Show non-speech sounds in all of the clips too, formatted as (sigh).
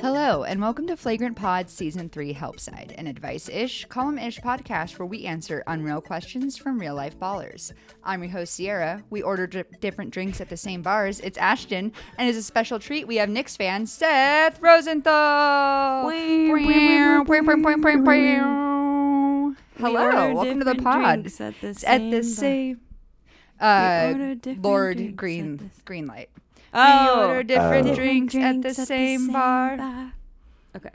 Hello, and welcome to Flagrant Pod Season 3 Helpside, an advice ish, column ish podcast where we answer unreal questions from real life ballers. I'm your host, Sierra. We order di- different drinks at the same bars. It's Ashton, and as a special treat, we have Knicks fan Seth Rosenthal. Hello, welcome to the pod. At the It's at the same. Uh, Lorde Green Green Light. Oh, we order different Oh. drinks, at the same bar. Okay.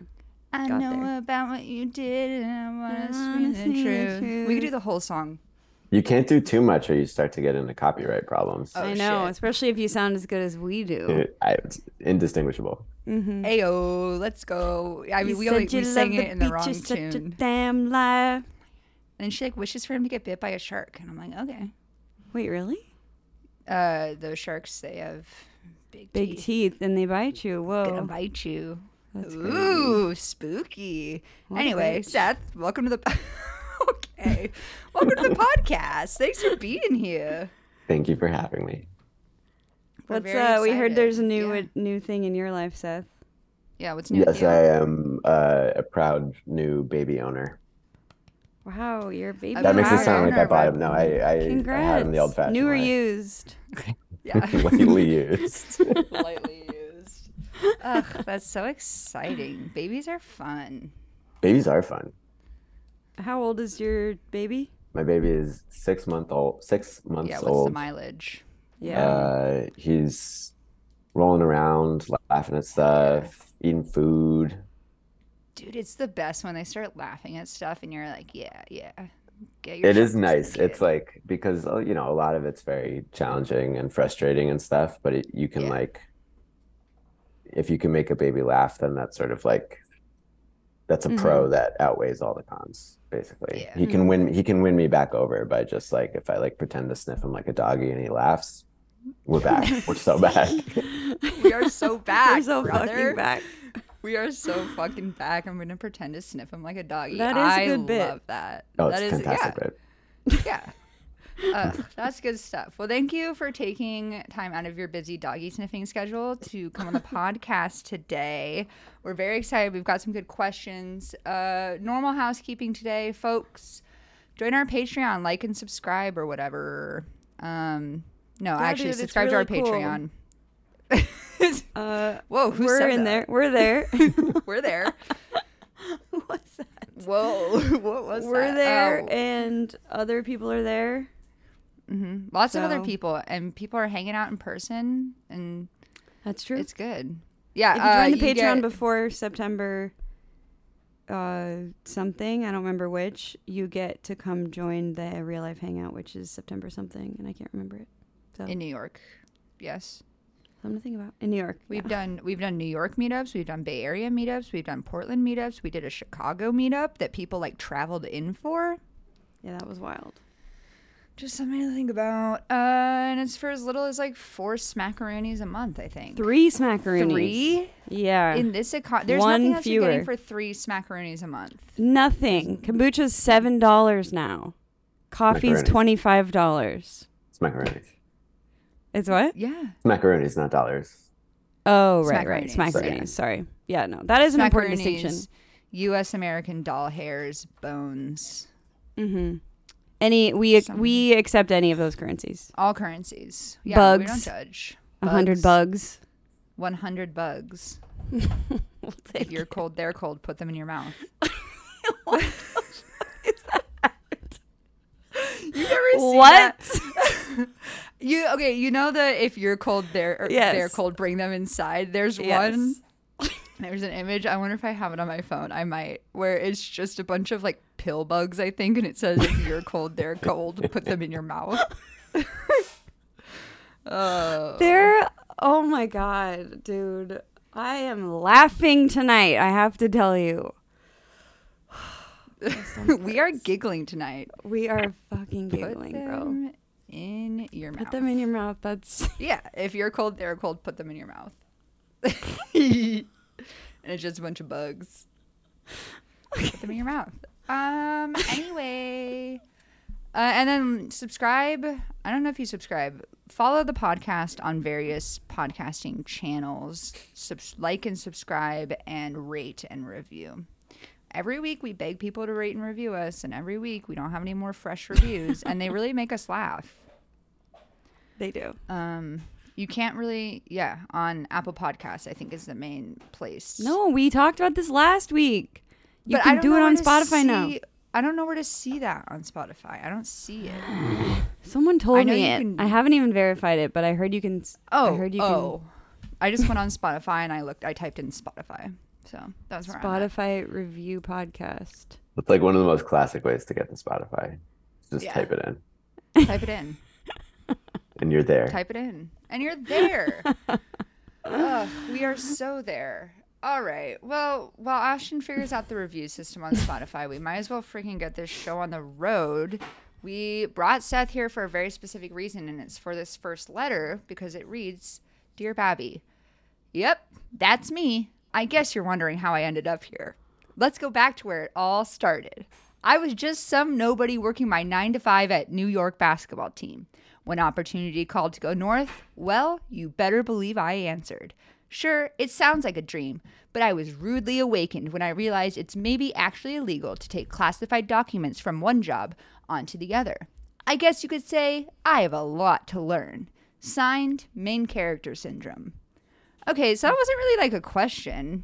I Got know there. about what you did, and I want to wanna speak the see the truth. We could do the whole song. You can't do too much or you start to get into copyright problems. Oh, I know, shit. especially if you sound as good as we do. I, it's indistinguishable. Mm-hmm. Ayo, let's go. I mean, You we said only we you sang it in the beach, wrong you're such a tune. damn liar. And she like wishes for him to get bit by a shark, and I'm like, okay. Wait, really? Uh, those sharks, they have big, Big teeth. teeth, and they bite you. Whoa, gonna bite you. That's crazy. Ooh, spooky. What anyway, bitch. Seth, welcome to the. (laughs) okay, welcome to the (laughs) podcast. Thanks for being here. Thank you for having me. We're What's very uh? We heard there's a new Yeah. a new thing in your life, Seth. Yeah, what's new? Yes. I am uh, a proud new baby owner. Wow, you're a baby. That makes it sound like I bought but- him. No, I, I, I Congrats. had him the old fashioned New or way. used? (laughs) Yeah. (laughs) Lightly used. (laughs) lightly used. Ugh, that's so exciting. Babies are fun. Babies are fun. How old is your baby? My baby is six month old. Six months Yeah, what's the mileage? Yeah. Uh, he's rolling around, laughing at stuff, eating food. Dude, it's the best when they start laughing at stuff and you're like, yeah, yeah. Get your It is nice. It's like because uh, you know a lot of it's very challenging and frustrating and stuff, but it, you can Yeah. like if you can make a baby laugh, then that's sort of like that's a pro that outweighs all the cons. Basically, Yeah. he can win. He can win me back over by just like if I like pretend to sniff him like a doggy and he laughs, we're back. we're so (laughs) back. we are so (laughs) back. We're so brother. fucking back. We are so fucking back. I'm gonna pretend to sniff him like a doggy. That is a I good bit. love that. Oh, that it's is fantastic. yeah. Right? Yeah. Ugh, that's good stuff. Well, thank you for taking time out of your busy doggy sniffing schedule to come on the podcast today. We're very excited. We've got some good questions. Uh, normal housekeeping today, folks. Join our Patreon, like and subscribe or whatever. Um, no, Yeah, actually, dude, it's subscribe to our really cool. Patreon. Uh, Whoa, who we're in that? there. We're there. (laughs) We're there. (laughs) What's that? Whoa, (laughs) what was that? We're that? there, Oh. and other people are there. Mhm. Lots of other people, and people are hanging out in person, and That's true. it's good. Yeah, if you join uh, the Patreon get- before September uh something, I don't remember which, you get to come join the real life hangout, which is September something, and I can't remember it. So in New York, yes, something to think about. In New York. we've yeah. done we've done New York meetups, we've done Bay Area meetups, we've done Portland meetups, we did a Chicago meetup that people like traveled in for. Yeah, that was wild. Just something to think about, uh, and it's for as little as like four smackaroonies a month, I think. Three smackaroonies. Three? Yeah. In this economy, there's One nothing else you're getting for three smackaroonies a month. Nothing. Kombucha's seven dollars now. Coffee's Macaroni. twenty five dollars. It's what? Yeah, It's macaronis, not dollars. Oh, right, right. Smackaroonies. Smackaroonies. Sorry. Yeah, no, that is an important distinction. U.S. American doll hairs, bones, Mm-hmm. Any we Some- we accept any of those currencies. all currencies. Yeah, we don't Bugs. judge. A hundred bugs. One hundred bugs. (laughs) We'll If take you're cold, they're cold. Put them in your mouth. (laughs) (laughs) You never seen What? You okay? You know that if you're cold, they're or Yes. they're cold. Bring them inside. There's Yes. one. (laughs) There's an image. I wonder if I have it on my phone. I might. Where it's just a bunch of like pill bugs, I think, and it says if you're cold, they're cold. Put them in your mouth. oh. (laughs) They're oh my god, dude. I am laughing tonight, I have to tell you. (sighs) we are giggling tonight. We are fucking giggling, bro. In your mouth. Put them in your mouth. That's (laughs) Yeah, if you're cold, they're cold. Put them in your mouth. (laughs) and it's just a bunch of bugs. Put them in your mouth. Um. Anyway, uh, and then subscribe. I don't know if you subscribe. follow the podcast on various podcasting channels. Subs- like and subscribe and rate and review. Every week we beg people to rate and review us, and every week we don't have any more fresh reviews, and they really make us laugh. They do. Um, you can't really, yeah, on Apple Podcasts, I think is the main place. No, we talked about this last week. You But can don't do it on to Spotify now. I don't know where to see that on Spotify. I don't see it. (sighs) Someone told I me it. can- I haven't even verified it, but I heard you can. Oh, I heard you oh. I just went on Spotify and I looked. I typed in Spotify, so that's can where I'm at. Spotify review podcast. It's like one of the most classic ways to get to Spotify. Just Yeah. type it in, Type it in. And you're there. Type it in, and you're there. (laughs) Ugh, we are so there. All right. Well, while Ashton figures out the review system on Spotify, we might as well freaking get this show on the road. We brought Seth here for a very specific reason, and it's for this first letter because it reads Dear Babby, Yep, that's me. I guess you're wondering how I ended up here. Let's go back to where it all started. I was just some nobody working my 9 to 5 at New York basketball team. When opportunity called to go north, well, you better believe I answered. Sure, it sounds like a dream, but I was rudely awakened when I realized it's maybe actually illegal to take classified documents from one job onto the other. I guess you could say I have a lot to learn. Signed, main character syndrome. Okay, so that wasn't really like a question.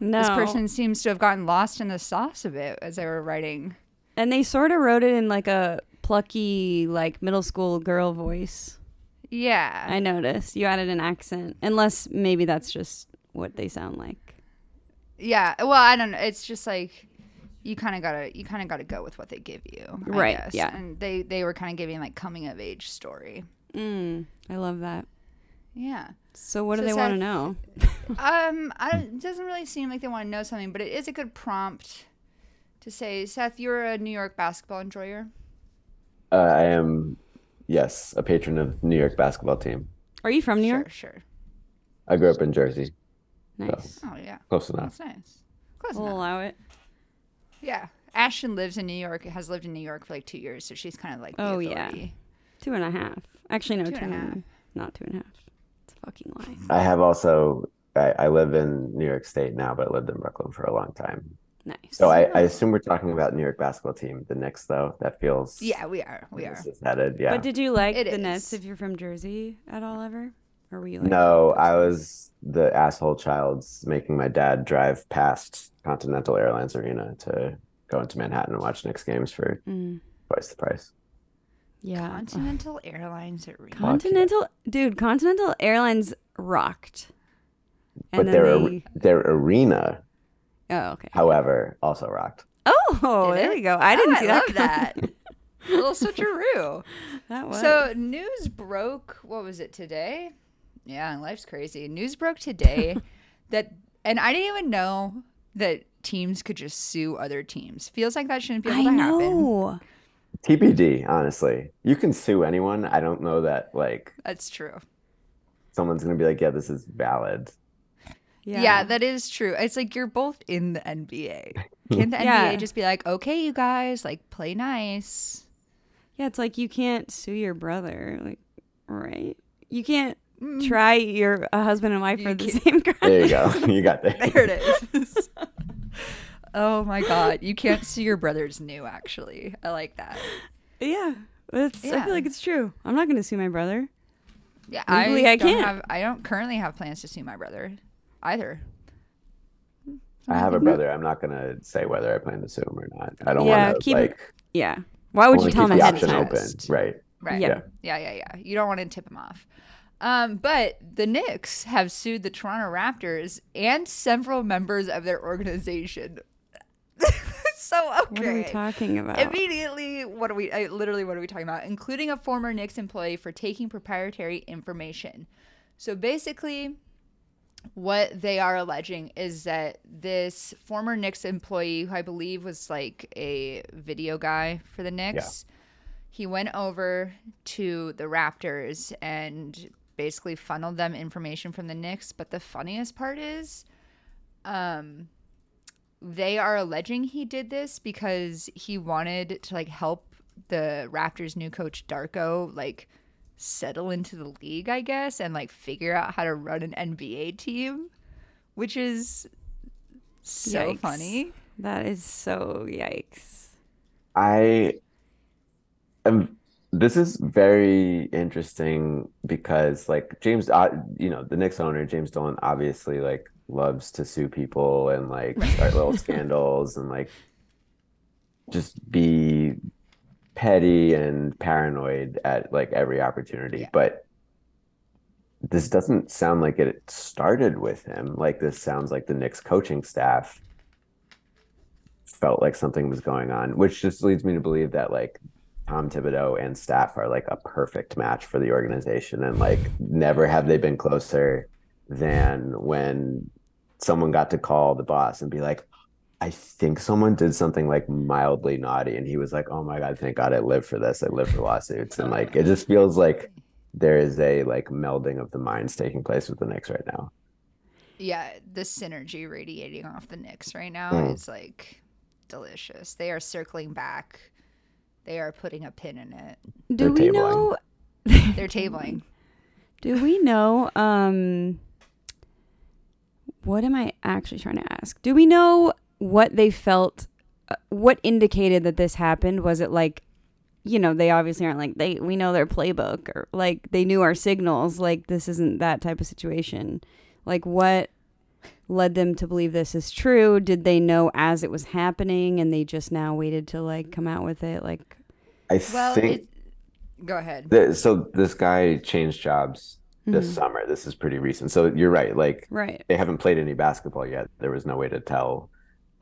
No, This person seems to have gotten lost in the sauce a bit as they were writing. and they sort of wrote it in like a plucky, like middle school girl voice. Yeah. I noticed you added an accent, unless maybe that's just what they sound like. Yeah. Well, I don't know. It's just like you kind of gotta you kind of gotta go with what they give you, I Right, guess. yeah. And they they were kind of giving like coming of age story. Mm, I love that. Yeah. So what So do they want to know? (laughs) Um. I don't, it doesn't really seem like they want to know something, but it is a good prompt to say, Seth, you're a New York basketball enjoyer. Uh, I am, yes, a patron of New York basketball team. Are you from New York? Sure. I grew up in Jersey, Nice. Oh yeah. close enough. That's nice. Close We'll enough. allow it. Yeah. Ashton lives in New York. Has lived in New York for like two years, so she's kind of like. The Oh, yeah. Two and a half. Actually, no, Two two and a half. Not two and a half. It's a fucking lie. I have also, I, I live in New York State now, but I lived in Brooklyn for a long time. Nice. So I, I assume we're talking about New York basketball team, the Knicks, though. That feels Yeah, we are. We are. headed. Yeah. But did you like It the Nets if you're from Jersey at all ever? Or were you like No, I was the asshole child making my dad drive past Continental Airlines Arena to go into Manhattan and watch Knicks games for Mm, twice the price. yeah. Continental Airlines Arena. Continental dude, Continental Airlines rocked. But And then their they their arena, Oh, okay. however, also rocked. Oh, Did there it? we go. I didn't Oh, see I that. love that. (laughs) A little switcheroo. that was So news broke. What was it today? Yeah, life's crazy. News broke today (laughs) that, and I didn't even know that teams could just sue other teams. Feels like that shouldn't be able I to happen. know. TBD, honestly. You can sue anyone. I don't know that like That's true. someone's gonna be like, yeah, this is valid. Yeah. that is true. It's like you're both in the NBA. (laughs) Can the Yeah. NBA just be like, okay, you guys, like play nice? Yeah, it's like you can't sue your brother, like right? You can't Mm, try your a husband and wife You for the can't- same (laughs) crime. There you go. You got there. (laughs) There it is. oh my god, you can't sue your brother's new. Actually, I like that. Yeah, it's. I feel like it's true. I'm not going to sue my brother. Yeah, Legally, I, I can't. have. I don't currently have plans to sue my brother, either. I have a brother. I'm not gonna say whether I plan to sue him or not. I don't Yeah, want to keep it- like Yeah. Why would you tell him the ahead of option time? open. Right. Right. Yeah. Yeah. Yeah. Yeah. You don't want to tip him off. Um, but the Knicks have sued the Toronto Raptors and several members of their organization. (laughs) so okay. What are we talking about? Immediately, what are we? I, literally, what are we talking about? Including a former Knicks employee for taking proprietary information. So basically, what they are alleging is that this former Knicks employee, who I believe was like a video guy for the Knicks, he went over to the Raptors and basically funneled them information from the Knicks. But the funniest part is, um, they are alleging he did this because he wanted to like help the Raptors' new coach Darko like settle into the league, I guess, and like figure out how to run an NBA team, which is so Yikes. funny. That is so yikes. I am. This is very interesting because, like, James, uh, you know, the Knicks owner, James Dolan, obviously, like, loves to sue people and, like, start little (laughs) scandals and, like, just be petty and paranoid at, like, every opportunity. Yeah. But this doesn't sound like it started with him. Like, this sounds like the Knicks coaching staff felt like something was going on, which just leads me to believe that like Tom Thibodeau and staff are like a perfect match for the organization, and like never have they been closer than when someone got to call the boss and be like, I think someone did something like mildly naughty, and he was like, "Oh my god, thank God I live for this. I live for lawsuits," and like it just feels like there is a like melding of the minds taking place with the Knicks right now. Yeah, the synergy radiating off the Knicks right now Mm. is like delicious. They are circling back. They are putting a pin in it. Do They're we tabling. know? (laughs) They're tabling. Do we know? Um, what am I actually trying to ask? Do we know what they felt? Uh, what indicated that this happened? Was it like, you know, they obviously aren't like they. We know their playbook, or like they knew our signals. Like this isn't that type of situation. Like what led them to believe this is true? Did they know as it was happening, and they just now waited to like come out with it? Like, I Well, think it, go ahead. th- so. This guy changed jobs this Mhm. summer. This is pretty recent. So you're right. Like right? they haven't played any basketball yet. There was no way to tell.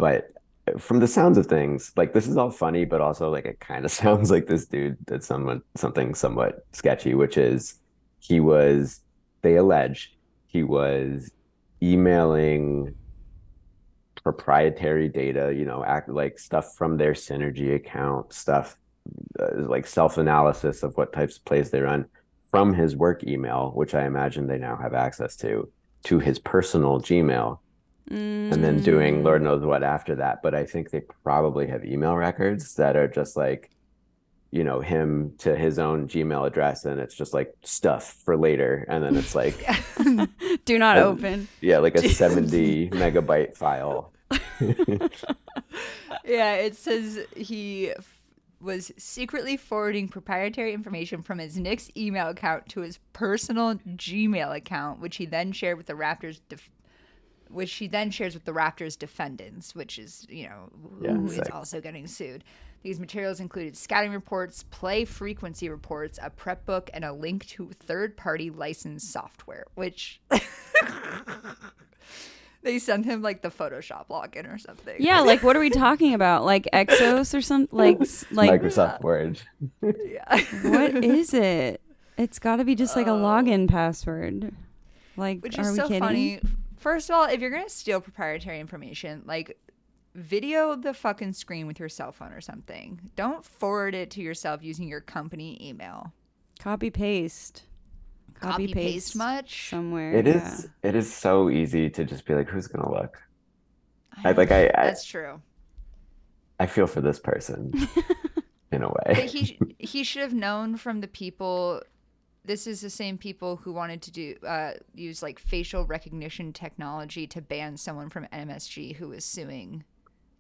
But from the sounds of things, like this is all funny, but also like it kind of (laughs) sounds like this dude did somewhat something somewhat sketchy, which is he was, they allege he was emailing proprietary data, you know, act like stuff from their Synergy account, stuff uh, like self-analysis of what types of plays they run from his work email, which I imagine they now have access to, to his personal Gmail, and then doing Mm. Lord knows what after that. But I think they probably have email records that are just like, you know, him to his own Gmail address, and it's just like stuff for later, and then it's like, (laughs) Do not open. yeah, like a (laughs) 70 megabyte file. (laughs) Yeah, it says he f- was secretly forwarding proprietary information from his Knicks email account to his personal Gmail account, which he then shared with the Raptors. Def- which she then shares with the Raptors defendants, which is, you know, Yeah, who is sick. also getting sued. These materials included scouting reports, play frequency reports, a prep book, and a link to third party licensed software, which (laughs) they sent him like the Photoshop login or something. Yeah, like what are we talking about? Like Exos or something? Like (laughs) like Microsoft Word. Yeah. what (laughs) is it? It's got to be just like a oh. login password. Like, Which are is we so kidding? funny. First of all, if you're gonna steal proprietary information, like video the fucking screen with your cell phone or something. Don't forward it to yourself using your company email. Copy paste. Copy paste much? somewhere. It yeah. is. It is so easy to just be like, "Who's gonna look?" I like. I. I, That's true. I feel for this person (laughs) in a But way. he (laughs) he should have known from the people. This is the same people who wanted to do uh, use like facial recognition technology to ban someone from MSG who was suing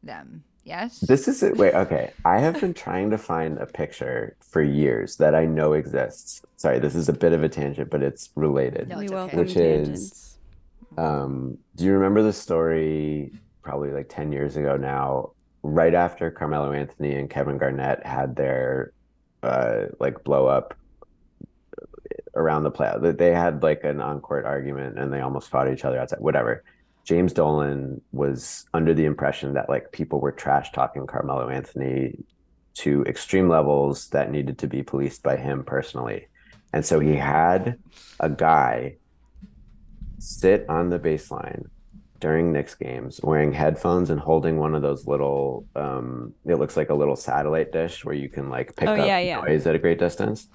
them. Yes. This is it. Wait, okay. I have been trying to find a picture for years that I know exists. Sorry, this is a bit of a tangent, but it's related. No, it's okay. Which is- Um, do you remember the story probably like 10 years ago now, right after Carmelo Anthony and Kevin Garnett had their uh like blow up around the play they- they had like an on-court argument and they almost fought each other outside, whatever. James Dolan was under the impression that like people were trash talking Carmelo Anthony to extreme levels that needed to be policed by him personally. And so he had a guy sit on the baseline during Knicks games wearing headphones and holding one of those little um it looks like a little satellite dish where you can like pick Oh, up yeah, yeah. noise at a great distance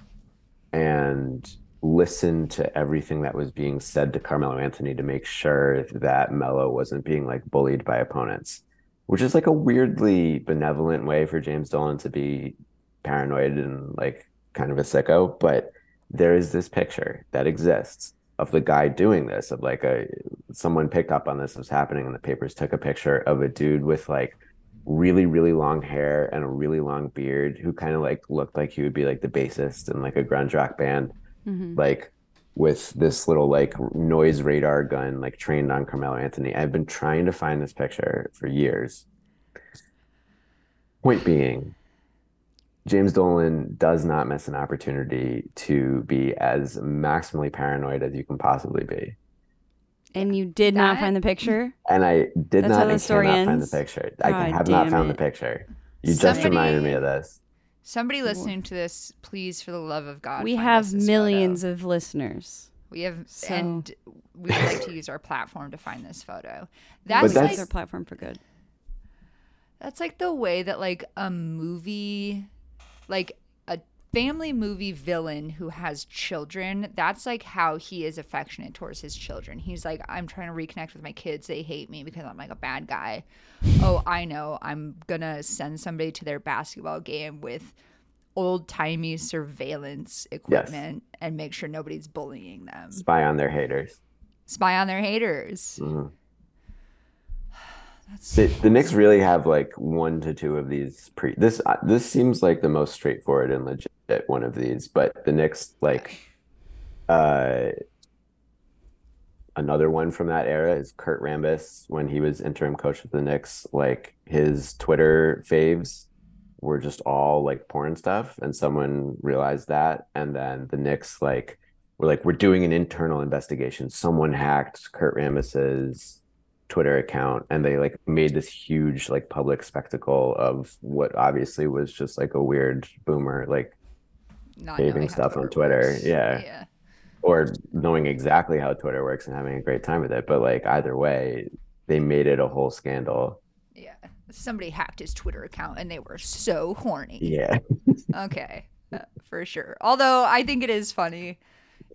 and listen to everything that was being said to Carmelo Anthony to make sure that Melo wasn't being like bullied by opponents which is like a weirdly benevolent way for James Dolan to be paranoid and like kind of a sicko but there is this picture that exists of the guy doing this of like a someone picked up on this was happening and the papers took a picture of a dude with like really really long hair and a really long beard who kind of like looked like he would be like the bassist in like a grunge rock band Mm-hmm. like with this little like noise radar gun like trained on Carmelo Anthony. I've been trying to find this picture for years. Point being, James Dolan does not miss an opportunity to be as maximally paranoid as you can possibly be. And you did not find the picture? And I did That's not how the and story cannot find the ends? picture. I God have not found it. the picture. You just reminded me of this. Somebody listening to this, please, for the love of God, we find have us this millions photo. of listeners. We have, So- and we would like to use our platform to find this photo. That's That's that's- like our platform for good. that's like the way that like a movie, like a family movie villain who has children. That's like how he is affectionate towards his children. He's like, I'm trying to reconnect with my kids. They hate me because I'm like a bad guy. Oh, I know. I'm gonna send somebody to their basketball game with old timey surveillance equipment and make sure nobody's bullying them. Spy on their haters. Spy on their haters. (sighs) Mhm. The, the Knicks really have like one to two of these pre this uh, this seems like the most straightforward and legit one of these, but the Knicks like uh another one from that era is Kurt Rambis when he was interim coach of the Knicks, like his Twitter faves were just all like porn stuff and someone realized that and then the Knicks like were like we're doing an internal investigation. Someone hacked Kurt Rambis's Twitter account and they like made this huge like public spectacle of what obviously was just like a weird boomer like not Saving stuff on Twitter, works. yeah. Yeah. or knowing exactly how Twitter works and having a great time with it but like either way they made it a whole scandal Yeah. Somebody hacked his Twitter account and they were so horny. yeah (laughs) Okay. uh, for sure. Although I think it is funny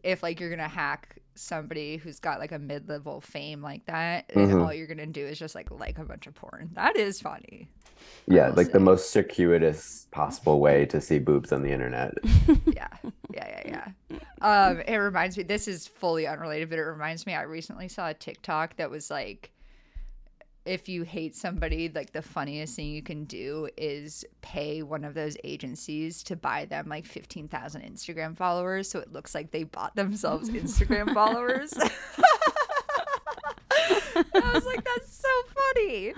if like you're going to hack somebody who's got like a mid-level fame like that and Mhm. all you're to do is just like like a bunch of porn. That is funny. yeah like the most circuitous possible way to see boobs on the internet (laughs) yeah yeah yeah yeah um it reminds me this is fully unrelated but it reminds me i recently saw a tiktok that was like if you hate somebody like the funniest thing you can do is pay one of those agencies to buy them like 15,000 Instagram followers so it looks like they bought themselves (laughs) Instagram followers I was like that's so funny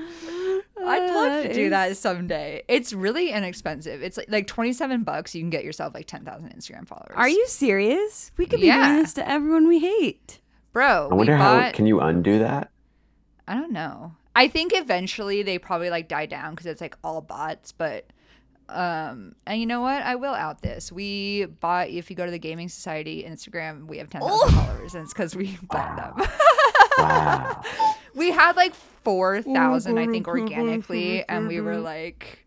I'd love to do that uh, someday. It's really inexpensive. It's like, like 27 bucks. You can get yourself like 10,000 Instagram followers. Are you serious? We could be Yeah. doing this to everyone we hate. Bro, I wonder we how bought, can you undo that I don't know. I think eventually they probably like die down because it's like all bots, but um and you know what? I will out this. We bought if you go to the gaming society Instagram, we have 10,000 followers and it's cuz we (laughs) bought them. wow (laughs) we had like 4,000 I think organically and we were (laughs) like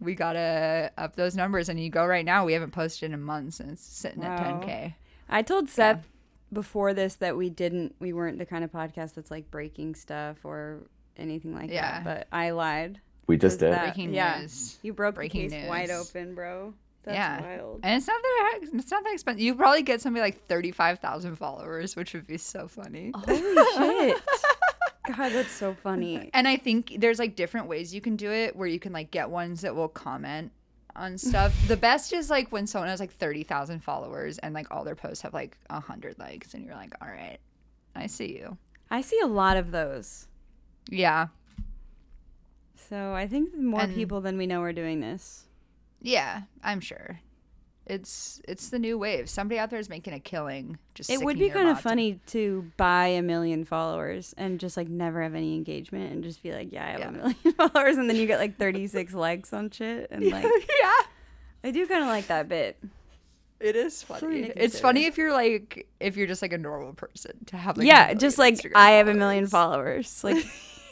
we got to up those numbers and you go right now we haven't posted in months and it's sitting Wow. at 10k. I told Seth before this that we didn't, we weren't the kind of podcast that's like breaking stuff or anything like Yeah. that. But I lied. we just did that- Breaking yeah. news. You broke Breaking the case wide open, bro. That's Yeah. wild. And it's not that it's not that expensive. You probably get somebody like thirty five thousand followers, which would be so funny. (laughs) Holy shit. (laughs) God, that's so funny. And I think there's like different ways you can do it, where you can like get ones that will comment on stuff. (laughs) the best is like when someone has like thirty thousand followers and like all their posts have like hundred likes, and you're like, all right, I see you. I see a lot of those. Yeah, So I think more And- people than we know are doing this. yeah, I'm sure. It's it's the new wave. Somebody out there is making a killing. Just It would be kind of funny to buy a million followers and just like never have any engagement and just be like, yeah, I have Yeah. a million (laughs) followers, and then you get like 36 (laughs) likes on shit, and (laughs) like yeah. I do kind of like that bit. It is funny. It's funny if you're like if you're just like a normal person to have like yeah, just like I have a million followers. Like,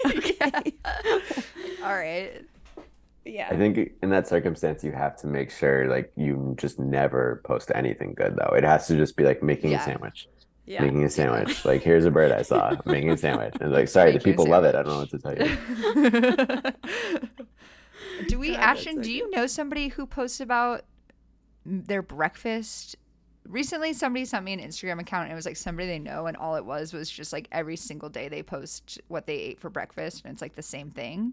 (laughs) Yeah. (laughs) All right. yeah, I think in that circumstance, you have to make sure like you just never post anything good though. It has to just be like making Yeah. a sandwich, yeah. making a sandwich. Like here's a bird I saw, (laughs) making a sandwich, and like sorry, the people love it. I don't know what to tell you. do we, God, Ashton? so do you know somebody who posts about their breakfast recently somebody sent me an Instagram account and it was like somebody they know and all it was was just like every single day they post what they ate for breakfast and it's like the same thing.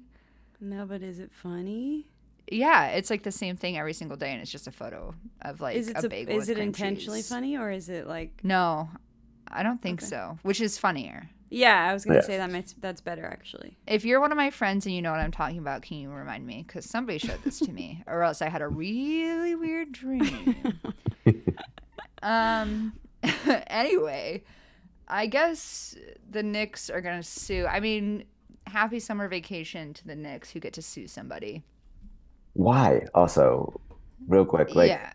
No, but is it funny? Yeah, it's like the same thing every single day and it's just a photo of like is it a sup- bagel. is with it intentionally cheese. funny or is it like No. I don't think Okay. so, which is funnier. Yeah, I was gonna Yeah. say that makes, that's better actually. If you're one of my friends and you know what I'm talking about, can you remind me? Because somebody showed this to me, or else I had a really weird dream. (laughs) um. (laughs) anyway, I guess the Knicks are gonna sue. I mean, happy summer vacation to the Knicks who get to sue somebody. Why? Also, real quick, like yeah.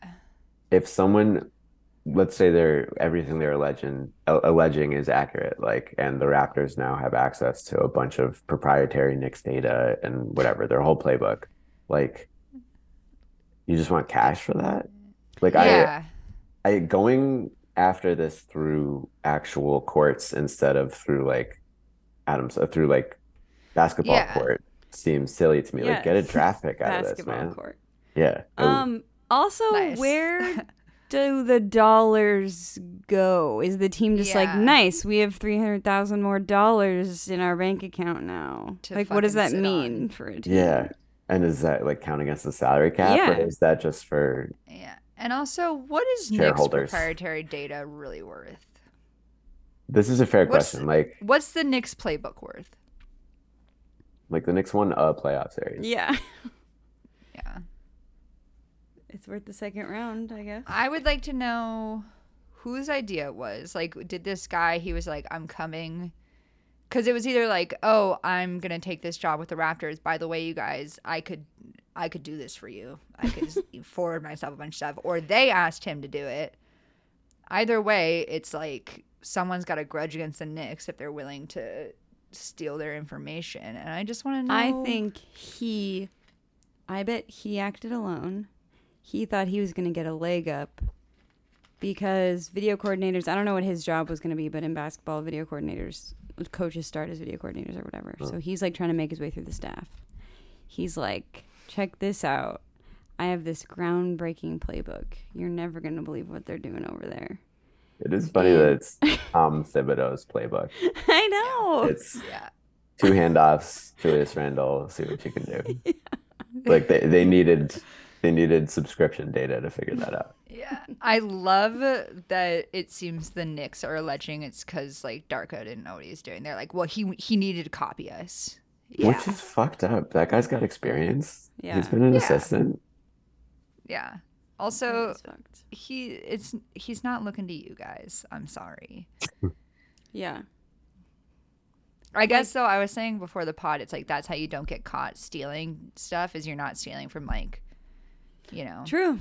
if someone, let's say they're everything they're alleging alleging is accurate, like, and the Raptors now have access to a bunch of proprietary Knicks data and whatever, their whole playbook, like, you just want cash for that? Like, yeah. I, I going after this through actual courts instead of through like Adams, uh, through like basketball Yeah. court seems silly to me. Like, get a Yes. draft pick (laughs) out of this, man. court. Yeah. I Um. Also, Nice. where (laughs) do the dollars go? Is the team just like nice? We have three hundred thousand more dollars in our bank account now. To like, what does that mean on. for a team? Yeah. And is that like count against the salary cap, Yeah. or is that just for yeah. And also, what is Knicks Shareholders. proprietary data really worth? this is a fair What's- question. Like What's the Knicks playbook worth? like the Knicks won a playoff series. Yeah. (laughs) Yeah. It's worth the second round, I guess. I would like to know whose idea it was. Like, did this guy, he was like, I'm coming. Because it was either like, oh, I'm going to take this job with the Raptors. By the way, you guys, I could. I could do this for you. I could (laughs) forward myself a bunch of stuff. Or they asked him to do it. Either way, it's like someone's got a grudge against the Knicks if they're willing to steal their information. And I just want to know. I think he, I bet he acted alone. He thought he was going to get a leg up because video coordinators, I don't know what his job was going to be, but in basketball, video coordinators, coaches start as video coordinators or whatever. So he's like trying to make his way through the staff. He's like, check this out. I have this groundbreaking playbook. You're never going to believe what they're doing over there. It is funny that it's Tom (laughs) Thibodeau's playbook. I know. It's Yeah. two handoffs, Julius Randle, see what you can do. (laughs) Like they, they needed they needed subscription data to figure that out. Yeah, I love that it seems the Knicks are alleging it's because like Darko didn't know what he was doing. They're like, well, he he needed to copy us. Yeah, Which is fucked up. That guy's got experience. Yeah. He's been an Yeah. assistant. yeah. Also, he it's he's not looking to you guys. I'm sorry. (laughs) Yeah. I guess so. I was saying before the pod, it's like that's how you don't get caught stealing stuff. Is you're not stealing from like, you know, True.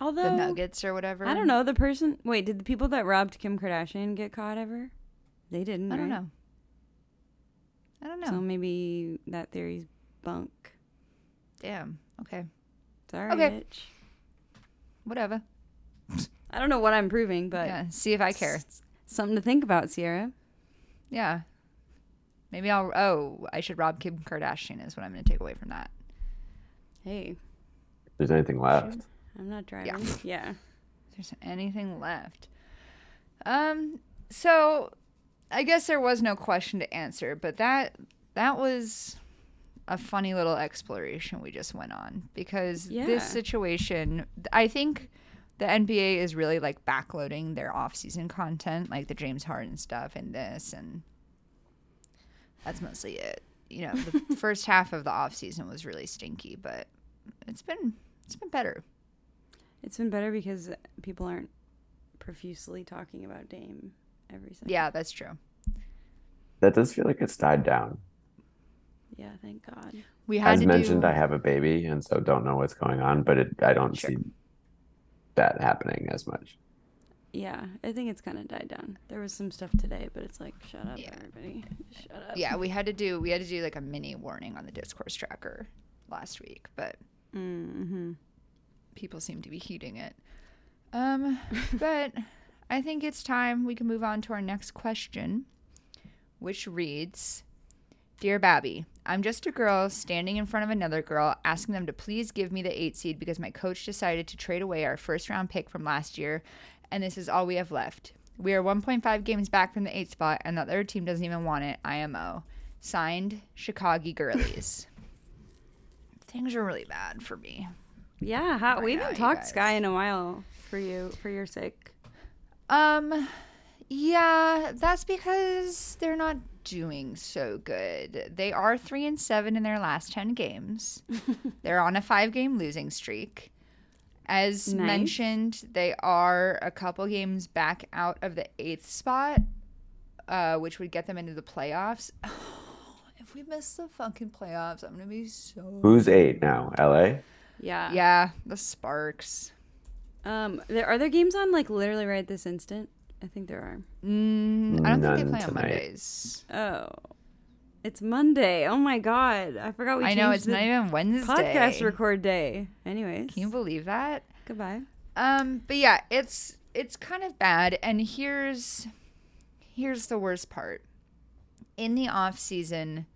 Although the Nuggets or whatever. I don't know the person. Wait, did the people that robbed Kim Kardashian get caught ever? They didn't. I don't know. I don't know. So maybe that theory's bunk. Damn. Okay. Sorry, Okay. bitch. Whatever. (laughs) I don't know what I'm proving, but yeah. See if I care. s- Something to think about, Sierra. Yeah. Maybe I'll. Oh, I should rob Kim Kardashian is what I'm going to take away from that. Hey, If there's anything left. I'm not driving. Yeah. If there's anything left. Um. So, I guess there was no question to answer, but that that was a funny little exploration we just went on because Yeah. this situation, I think. The NBA is really like backloading their off-season content, like the James Harden stuff and this, and that's mostly it. You know, the (laughs) first half of the off-season was really stinky, but it's been it's been better. It's been better because people aren't profusely talking about Dame every second. Yeah, that's true. That does feel like it's died down. Yeah, thank God. We had As to mentioned, do, I have a baby and so don't know what's going on, but it, I don't Sure. see that happening as much. Yeah, I think it's kind of died down. There was some stuff today, but it's like, shut up, Yeah. everybody. Shut up. yeah, we had to do we had to do like a mini warning on the discourse tracker last week, but Mm-hmm. people seem to be heeding it. Um, (laughs) but I think it's time we can move on to our next question, which reads Dear Babby, I'm just a girl standing in front of another girl asking them to please give me the eight seed because my coach decided to trade away our first round pick from last year, and this is all we have left. We are 1.5 games back from the eight spot, and the other team doesn't even want it. IMO. Signed, Chicago Girlies. Things are really bad for me. Yeah, how, we haven't talked. Sky in a while for you for your sake. Um, yeah, that's because they're not doing so good. They are three and seven in their last ten games. (laughs) they're on a five-game losing streak. As Nice. mentioned, they are a couple games back out of the eighth spot, uh, which would get them into the playoffs. (sighs) if we miss the fucking playoffs, I'm gonna be so. Who's eight now? LA? Yeah. Yeah, the Sparks. Um, there are there games on like literally right this instant. I think there are. Mm, I don't think they play on. Mondays. Oh, it's Monday. Oh my god, I forgot we. I know it's the not even Wednesday. podcast record day. Anyways, Can you believe that? goodbye. Um, but yeah, it's it's kind of bad. And here's here's the worst part. In the off season,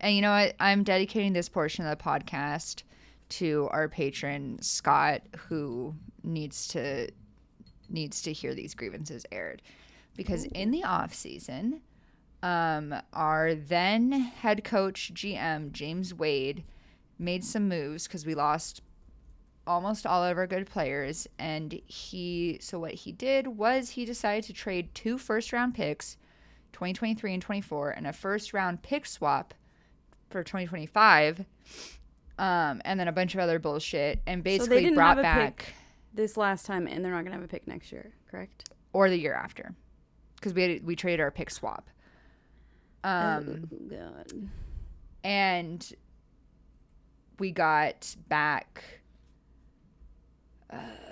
and you know what? I'm dedicating this portion of the podcast to our patron Scott, who needs to needs to hear these grievances aired, because in the off season, um, our then head coach GM James Wade made some moves because we lost almost all of our good players. And he so what he did was he decided to trade two first round picks 2023 and 24 and a first round pick swap for 2025 um and then a bunch of other bullshit and basically didn't brought back pick. This last time, and they're not gonna have a pick next year, correct? or the year after because we had, we traded our pick swap um oh god. and we got back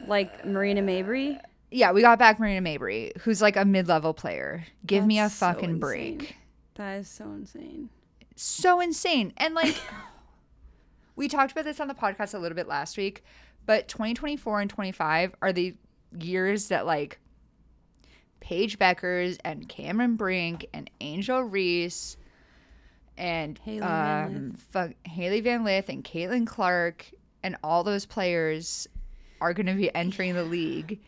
Like Marina Mabrey. yeah we got back marina mabrey who's like a mid-level player give me a That's so fucking insane. break That is so insane. so insane. And like (laughs) we talked about this on the podcast a little bit last week, but 2024 and 25 are the years that like Paige Bueckers and Cameron Brink and Angel Reese and Hailey Van um, fuck, Hailey Van Lith and Caitlin Clark and all those players are going to be entering the league,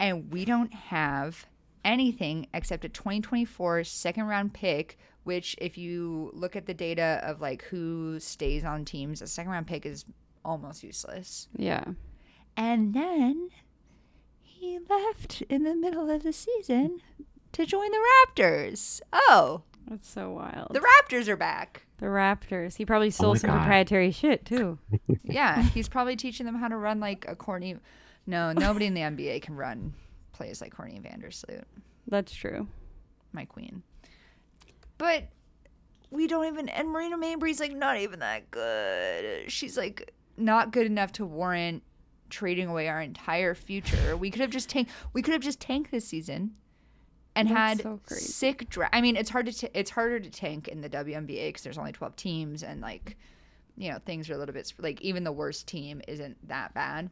and we don't have anything except a 2024 second round pick. Which, if you look at the data of like who stays on teams, a second round pick is almost useless. Yeah. And then he left in the middle of the season to join the Raptors. Oh, That's so wild. the Raptors are back. The Raptors. He probably stole oh my some God. proprietary shit too. (laughs) Yeah, he's probably teaching them how to run like a corny. No, nobody in the NBA can run plays like Courtney Vandersloot, That's true. my queen. But we don't even. And Marina Mabrey's like not even that good. She's like not good enough to warrant trading away our entire future. We could have just tanked. We could have just tanked this season. And That's had so sick dra- I mean, it's hard to t- it's harder to tank in the WNBA because there's only 12 teams and like you know things are a little bit sp- like even the worst team isn't that bad.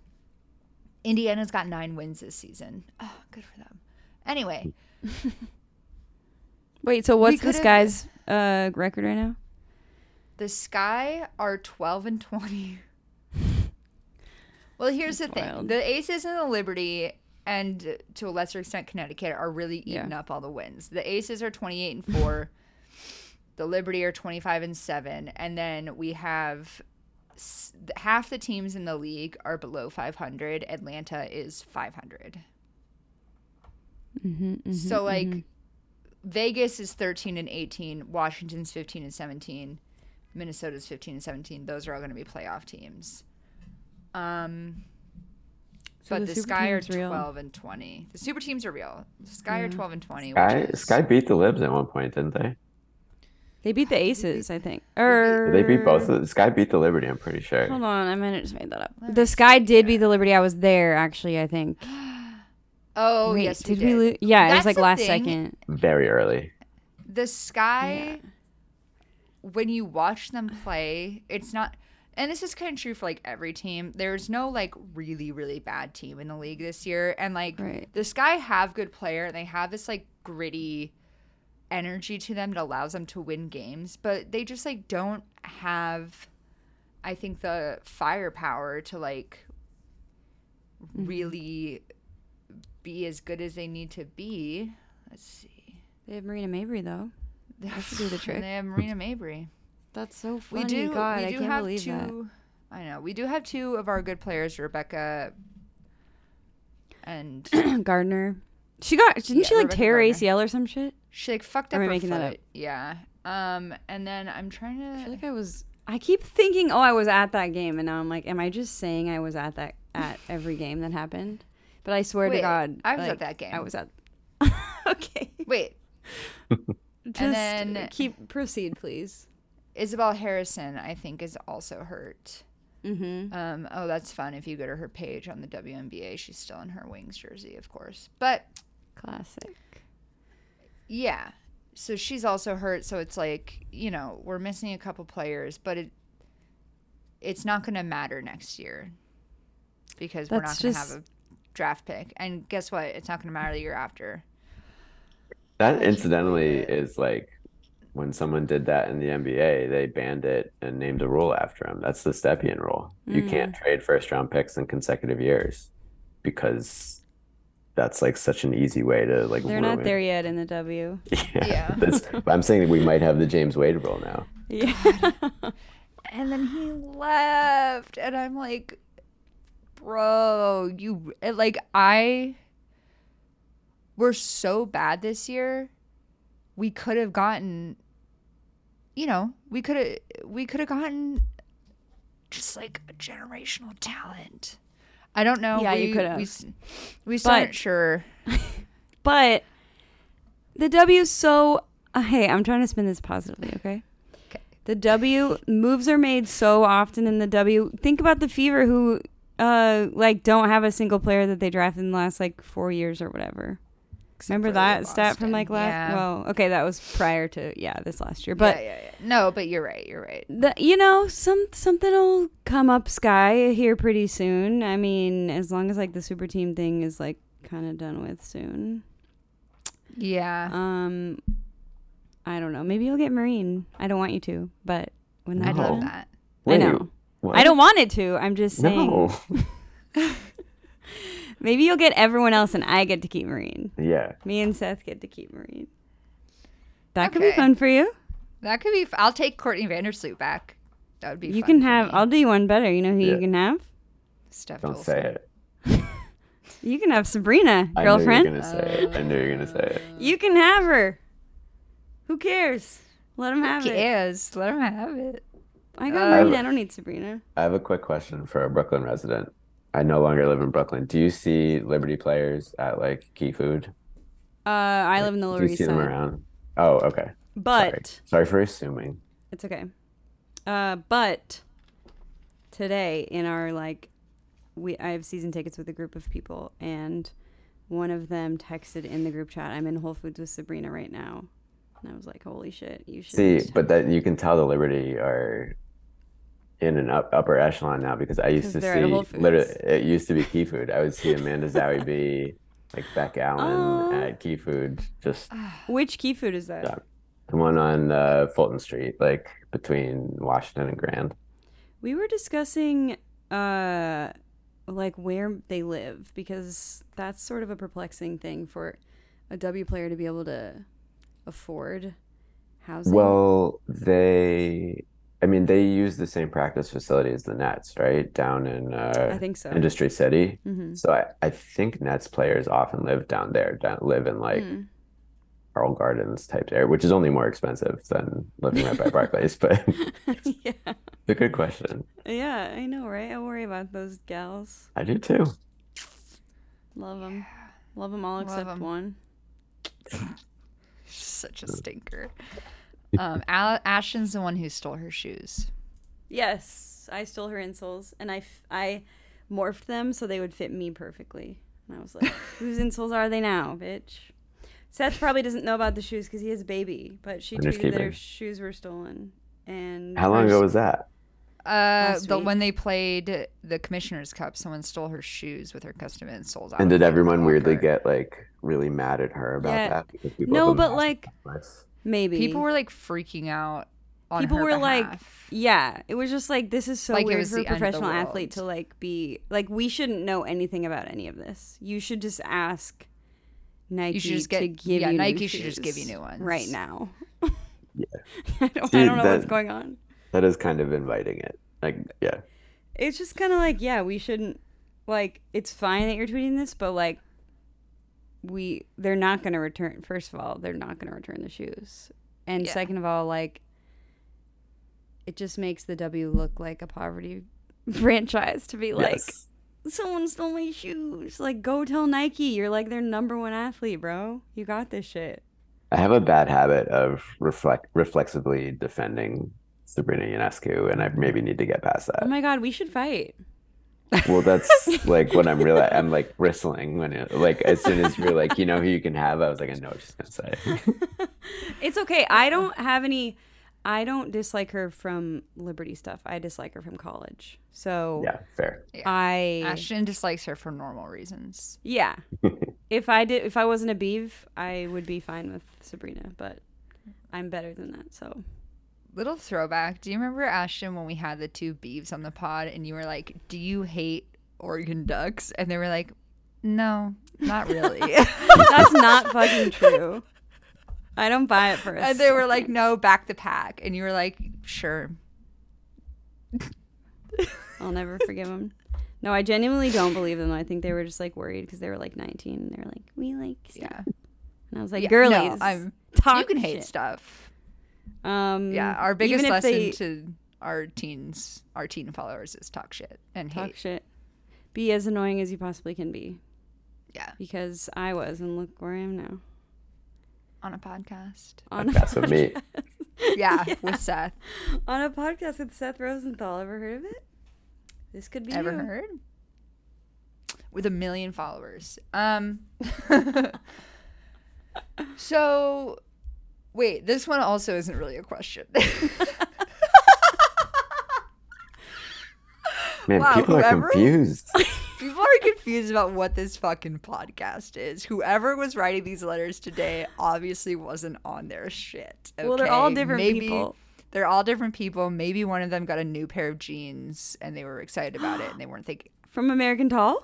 Indiana's got nine wins this season. Oh, good for them. Anyway, (laughs) Wait, so what's this guy's uh, record right now? the Sky are 12 and 20. Well, here's That's the thing wild. the Aces and the Liberty, and to a lesser extent, Connecticut, are really eating Yeah. up all the wins. The Aces are 28 and 4, (laughs) the Liberty are 25 and 7, and then we have. s- Half the teams in the league are below 500. Atlanta is 500. Mm-hmm, So like Vegas is 13 and 18, Washington's 15 and 17, Minnesota's 15 and 17. Those are all going to be playoff teams. Um So but the the, Sky are team's real. 12 and 20. The super teams are real. The Sky are 12 and 20. Sky, is, Sky beat the Libs at one point, didn't they? they beat the Aces, I think. Or They beat both. Of the, Sky beat the Liberty. I'm pretty sure. Hold on, I might have just made that up. The Sky did beat the Liberty. I was there actually. I think. (gasps) Oh, Wait, yes, we did did. we lose? Yeah, it was like last thing. second. Very early. The Sky when you watch them play, it's not and this is kind of true for like every team. There's no like really really bad team in the league this year and like Right. the Sky have good player and they have this like gritty energy to them that allows them to win games, but they just like don't have I think the firepower to like mm-hmm. really be as good as they need to be. Let's see. They have Marina Mabrey though. (laughs) That should do the trick. And they have Marina Mabrey. That's so We funny. do. God, we I do can't have believe two. that. I know we do have two of our good players, Rebekah and (clears throat) Gardner. She got didn't Yeah, she like Rebekah tear Gardner. ACL or some shit? she like fucked up am I making that foot. Yeah. Um, and then I'm trying I to. feel like I was I keep thinking, oh, I was at that game and now I'm like, am I just saying I was at that at every game that happened? But I swear Wait, to God, I was at that game. I was at (laughs) Okay. Wait, Just then- keep proceed, please. Isabel Harrison, I think, is also hurt. Mm-hmm. Um, oh, that's fun. If you go to her page on the WNBA, she's still in her Wings jersey, of course. But Classic. yeah, so she's also hurt. So it's like you know we're missing a couple players, but it it's not going to matter next year because we're not going to just- have a draft pick. And guess what? It's not going to matter the year after. That incidentally is like when someone did that in the NBA, they banned it and named a rule after him. That's the Stepien rule. You mm. can't trade first round picks in consecutive years because that's like such an easy way to like They're not there yet in the W. (laughs) Yeah. Yeah. (laughs) I'm saying that we might have the James Wade rule now. Yeah. (laughs) And then he left, and I'm like, bro, you like I. We're so bad this year. We could have gotten, you know, we could have we could have gotten just like a generational talent. I don't know. Yeah, you could've. We, s- we still aren't sure. (laughs) But the W's so uh, hey, I'm trying to spin this positively, okay? Okay. The W moves are made so often in the W. Think about the Fever who uh like don't have a single player that they drafted in the last like 4 years or whatever. Except Remember for that stat from like last Yeah. well, okay, that was prior to yeah, this last year. But yeah, yeah, yeah. No, but you're right. You're right. the, you know, some something'll come up sky here pretty soon. I mean, as long as like the super team thing is like kind of done with soon. Yeah. Um, I don't know. Maybe you'll get Marine. I don't want you to, but when that I'd love happens, that. I know. what? I don't want it to. I'm just saying. No. (laughs) (laughs) Maybe you'll get everyone else, and I get to keep Marine. Yeah. Me and Seth get to keep Marine. That could be fun for you. That could be. f- I'll take Courtney Vandersloot back. That would be. You fun can have. me. I'll do you one better. You know who you can have? Steph Don't Dolson. say it. (laughs) You can have Sabrina, girlfriend. I girlfriend. knew you were gonna say it. I knew you were gonna say it. You can have her. Who cares? Let him have it. Yes, let him have it. I got Uh, Marine. I don't need Sabrina. I have a quick question for a Brooklyn resident. I no longer live in Brooklyn. Do you see Liberty players at like Key Food? Uh, I live in the Lower East Side. Do you see them around? Oh, okay. but Sorry. Sorry for assuming. It's okay. Uh, but today in our like, we I have season tickets with a group of people, and one of them texted in the group chat, "I'm in Whole Foods with Sabrina right now," and I was like, "Holy shit, you should." See, but that you can tell the Liberty are in an up, upper echelon now because I used to see literally it used to be Key Food. I would see Amanda Zowie (laughs) B, like Bec Allen Oh. at Key Food, just (sighs) Which key food is that? Yeah. the one on uh, Fulton Street, like between Washington and Grand. We were discussing, uh, like where they live because that's sort of a perplexing thing for a W player to be able to afford housing. Well, they, I mean, they use the same practice facility as the Nets, right? Down in I uh, think so. Industry City. hmm So I, I think Nets players often live down there, down, live in like Mm. Carroll Gardens type area, which is only more expensive than living right by (laughs) Barclays. But (laughs) (laughs) it's yeah. a good question. Yeah, I know, right? I worry about those gals. I do too. Love them. Love them all Love except 'em. one. Such a stinker. Um, (laughs) Al- Ashton's the one who stole her shoes. Yes, I stole her insoles and I, f- I morphed them so they would fit me perfectly. And I was like, (laughs) whose insoles are they now, bitch? Seth probably doesn't know about the shoes because he has a baby, but she Finders tweeted that her shoes were stolen. And How long hers- ago was that? Uh, Last the, week. when they played the Commissioner's Cup, someone stole her shoes with her custom insoles. out And did everyone weirdly get like really mad at her about Yeah. that? No, but like for this. Maybe People were like freaking out. On people her were like yeah it was just like this is so Like it weird was for a the end of the professional athlete to like be like we shouldn't know anything about any of this you should just ask nike should just to give yeah, you new Nike should just give you new ones. right now (laughs) Yeah. I, don't, I don't know what's going on That is kind of inviting it. Like, yeah. it's just kind of like yeah we shouldn't like it's fine that you're tweeting this but like we they're not going to return first of all they're not going to return the shoes and Yeah. second of all like it just makes the w look like a poverty (laughs) franchise to be like Yes. someone stole my shoes like go tell nike you're like their number one athlete bro you got this shit I have a bad habit of reflect reflexively defending Sabrina Ionescu, and I maybe need to get past that. oh my god we should fight Well, that's (laughs) like when I'm really, I'm like bristling when it, like as soon as you're like, you know who you can have, I was like, I know what she's gonna say. (laughs) it's okay. I don't have any. I don't dislike her from Liberty stuff. I dislike her from college. So yeah, fair. I Ashton dislikes her for normal reasons. yeah. (laughs) if I did, if I wasn't a beeve, I would be fine with Sabrina. But I'm better than that. So Little throwback. Do you remember Ashton when we had the two beeves on the pod and you were like, "Do you hate Oregon Ducks?" And they were like, "No, not really." (laughs) that's not (laughs) fucking true. I don't buy it for a and they were like, "No, back the pack." And you were like, "Sure." I'll never forgive them. No, I genuinely don't believe them. I think they were just like worried because they were like 19 and they were like, we like stuff. Yeah. And I was like, Yeah, girlies, no, I'm talk you can hate shit." stuff. Um, Yeah, our biggest lesson they to our teens, our teen followers is talk shit and talk hate. shit, be as annoying as you possibly can be. Yeah. Because I was, and look where I am now. On a podcast. On a That's with me. (laughs) (laughs) Yeah, with Seth. on a podcast with Seth Rosenthal. Ever heard of it? This could be Ever you. heard? With a million followers. Um (laughs) So wait, this one also isn't really a question. (laughs) Man, Wow, people are confused. (laughs) People are confused about what this fucking podcast is. Whoever was writing these letters today obviously wasn't on their shit. Well, they're all different Maybe people. They're all different people. Maybe one of them got a new pair of jeans and they were excited about it and they weren't thinking From American Tall.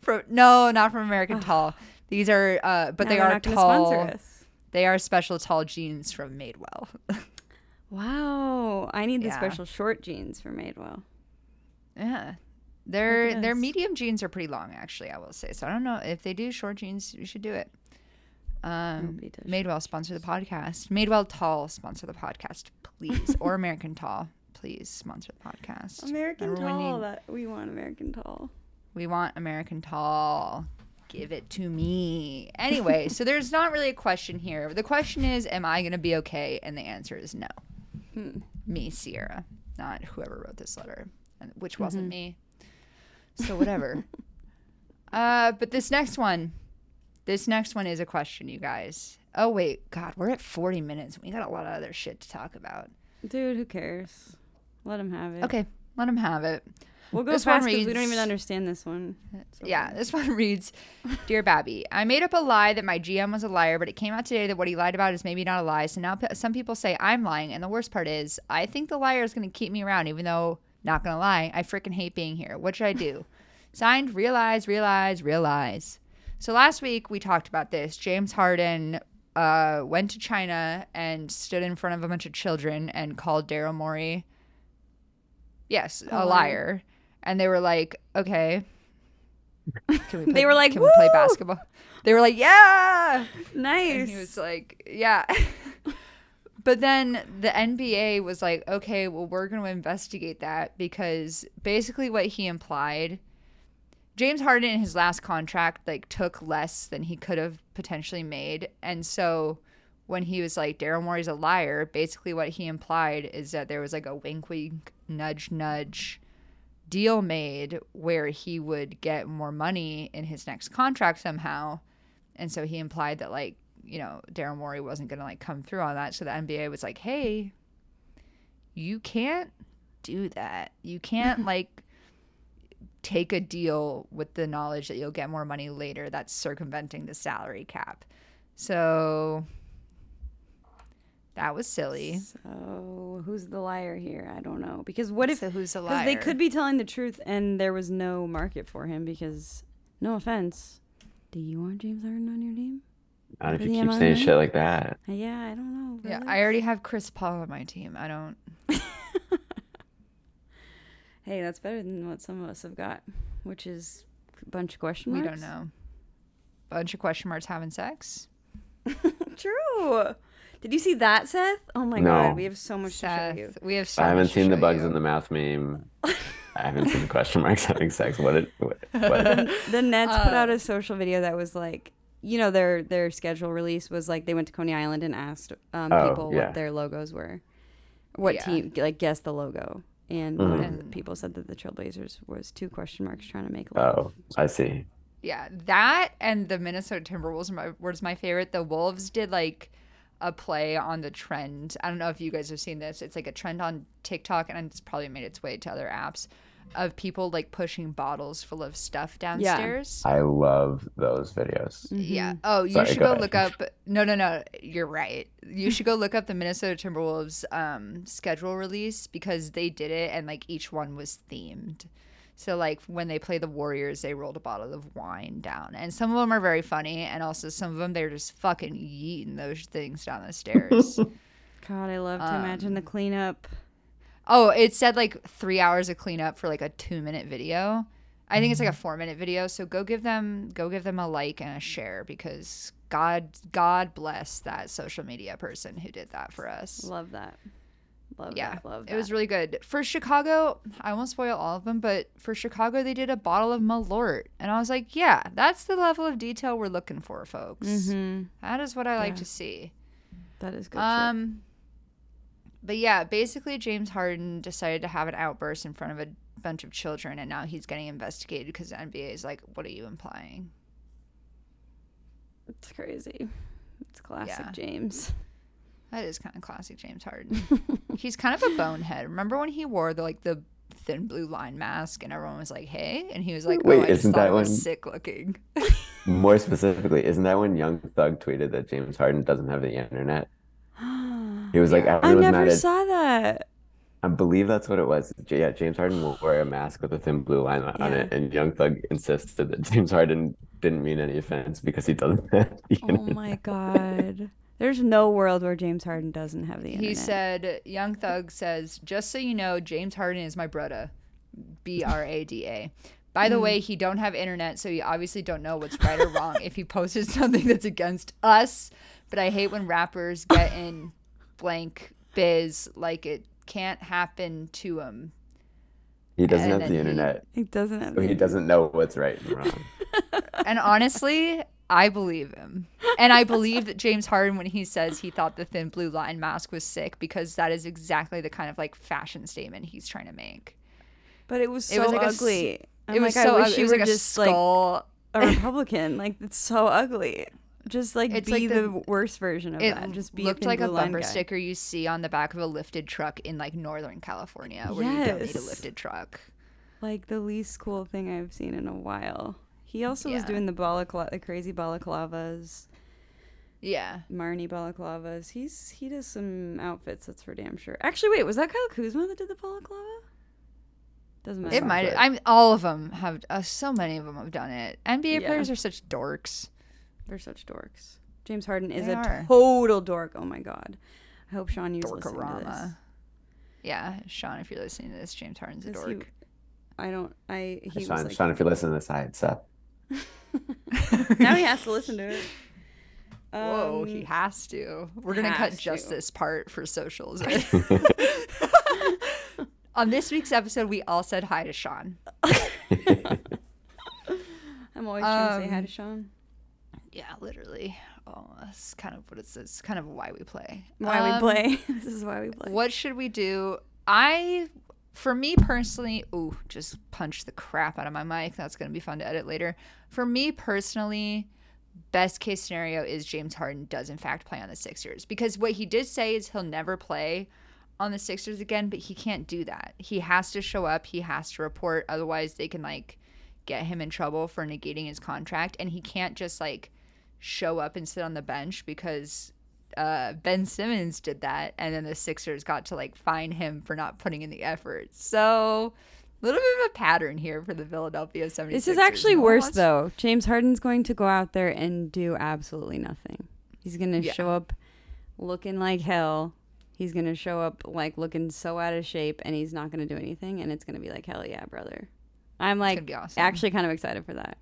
from no, not from American Tall. These are uh but Now they they're not gonna tall. They are special tall jeans from Madewell. (laughs) Wow, I need the Yeah. special short jeans for Madewell. yeah. Their their medium jeans are pretty long actually, I will say. So I don't know if they do short jeans, you should do it. Um Madewell sponsor the podcast. Madewell Tall sponsor the podcast, please. (laughs) or American Tall, please sponsor the podcast. American Everyone Tall. need- That we want American Tall. We want American Tall. Give it to me. Anyway, so there's not really a question here. The question is, am I going to be okay? And the answer is no. Hmm. Me, Sierra, not whoever wrote this letter, which wasn't Mm-hmm. me. So whatever. (laughs) uh, but this next one, this next one is a question, you guys. Oh wait, God, we're at 40 minutes. We got a lot of other shit to talk about. Dude, who cares? Let him have it. Okay, let him have it. We'll go This fast because we don't even understand this one. So- Yeah, this one (laughs) reads Dear Babby, I made up a lie that my GM was a liar, but it came out today that what he lied about is maybe not a lie. So now p- some people say I'm lying. And the worst part is, I think the liar is going to keep me around, even though, not going to lie, I freaking hate being here. What should I do? (laughs) Signed, realize, realize, realize. So last week we talked about this. James Harden uh, went to China and stood in front of a bunch of children and called Daryl Morey, yes, A liar. And they were like, okay. (laughs) Can we play, They were like, can we play basketball? They were like, yeah. Nice. And he was like, yeah. (laughs) but then the NBA was like, okay, well, we're going to investigate that because basically what he implied, James Harden in his last contract like took less than he could have potentially made, and so when he was like Daryl Morey's a liar, basically what he implied is that there was like a wink, wink, nudge, nudge deal made where he would get more money in his next contract somehow. And so he implied that like, you know, Daryl Morey wasn't gonna like come through on that. So the NBA was like, Hey, you can't do that. You can't (laughs) like take a deal with the knowledge that you'll get more money later. That's circumventing the salary cap. So That was silly. So who's the liar here? I don't know. Because what if so who's the because liar? they could be telling the truth and there was no market for him because no offense. Do you want James Harden on your team? Not if you keep MIA? saying shit like that. Uh, Yeah, I don't know. Yeah. I already have Chris Paul on my team. I don't. (laughs) Hey, that's better than what some of us have got, which is a bunch of question We don't know. Bunch of question marks having sex. (laughs) True. Did you see that, Seth? Oh my No. god, we have so much to show Seth, you. we have. So I haven't much to seen the bugs you. in the mouth meme. (laughs) I haven't seen the question marks (laughs) having sex. What? It, what, what The Nets put out Uh, a social video that was like, you know, their their schedule release was like they went to Coney Island and asked um, Oh, people yeah. what their logos were, what Yeah. team like guess the logo, and Mhm. one of the people said that the Trailblazers was two question marks trying to make a oh, I see. Yeah, that and the Minnesota Timberwolves my, was my favorite. The Wolves did like a play on the trend. I don't know if you guys have seen this. It's like a trend on TikTok, and it's probably made its way to other apps of people like pushing bottles full of stuff downstairs. I love those videos. Yeah. Oh, you Sorry, should go go ahead. look up. No, no, no. You're right. You should go look up the Minnesota Timberwolves um, schedule release because they did it and like each one was themed. So like when they play the Warriors, they rolled a bottle of wine down, and some of them are very funny, and also some of them they're just fucking yeeting those things down the stairs. (laughs) God, I love to imagine the Um, cleanup. oh, it said like three hours of cleanup for like a two minute video. I think it's like a four minute video. So go give them go give them a like and a share because God God bless that social media person who did that for us. Love that. Love Yeah, that. Love that. it was really good. For Chicago, I won't spoil all of them, but for Chicago, they did a bottle of Malort, and I was like, yeah, that's the level of detail we're looking for, folks. Mhm. That is what I like to see. That is good. shit. Um, but yeah, basically, James Harden decided to have an outburst in front of a bunch of children, and now he's getting investigated because the NBA is like, "What are you implying?" It's crazy. It's classic Yeah. James. That is kind of classic James Harden. (laughs) he's kind of a bonehead. Remember when he wore the like the thin blue line mask, and everyone was like, "Hey," and he was like, Wait, "Oh, I isn't thought that one when- sick looking." (laughs) More (laughs) specifically, isn't that when Young Thug tweeted that James Harden doesn't have the internet? (gasps) He was like, Yeah. I everyone's mad never at. saw that. I believe that's what it was. Yeah, James Harden will wear a mask with a thin blue line on Yeah. it, and Young Thug insisted that (laughs) James Harden didn't mean any offense because he doesn't have the Oh my god. There's no world where James Harden doesn't have the internet. He said, Young Thug says, just so you know, James Harden is my brother. B R A D A. By the hmm. way, he don't have internet, so he obviously don't know what's right or wrong if he posted (laughs) something that's against us. But I hate when rappers get in blank biz like it can't happen to him. He doesn't And have the then he- internet, he doesn't have so the he doesn't know what's right and wrong. (laughs) (laughs) And honestly, I believe him. And I believe that James Harden when he says he thought the thin blue line mask was sick because that is exactly the kind of like fashion statement he's trying to make. But it was It so was like ugly. I'm it was like, so I wish ugly. you it was like just a like skull. a Republican. (laughs) like it's so ugly. Just like It's be like the, the- worst version of it that. Just be looked a like a bumper guy. sticker you see on the back of a lifted truck in like northern California where you don't need a Yes. lifted truck. Like the least cool thing I've seen in a while. He also was doing the balaclava, the crazy balaclavas, Yeah. Marni balaclavas. He's he does some outfits. That's for damn sure. Actually, wait, was that Kyle Kuzma that did the balaclava? Doesn't matter. It might. I'm all of them have uh, so many of them have done it. NBA Yeah. players are such dorks. They're such dorks. James Harden is They a are. total dork. Oh my god. I hope Sean Hughes listening to this. Dorkarama. Yeah, Sean, if you're listening to this, James Harden's a Is he- dork. I don't. I he was Sean, like, Sean, if you're listening to this, hi, Seth. (laughs) now he has to listen to it. Whoa, he Um, has to. We're gonna cut has just this part for socials. (laughs) (laughs) On this week's episode, we all said hi to Sean. I'm always trying to say hi Um, to Sean. Yeah, literally. Oh, that's kind of what it's. It's kind of why we play. Why Um, we play? this is why we play. What should we do? I, for me personally, ooh, just punch the crap out of my mic. That's gonna be fun to edit later. For me personally, best case scenario is James Harden does in fact play on the Sixers because what he did say is he'll never play on the Sixers again, but he can't do that. He has to show up. He has to report. Otherwise, they can like get him in trouble for negating his contract, and he can't just like show up and sit on the bench because uh, Ben Simmons did that, and then the Sixers got to like fine him for not putting in the effort. So, a little bit of a pattern here for the Philadelphia 76ers. This is actually No worse wants- though. James Harden's going to go out there and do absolutely nothing. He's going to Yeah. show up looking like hell. He's going to show up like looking so out of shape and he's not going to do anything and it's going to be like hell yeah, brother. I'm like be awesome. actually kind of excited for that.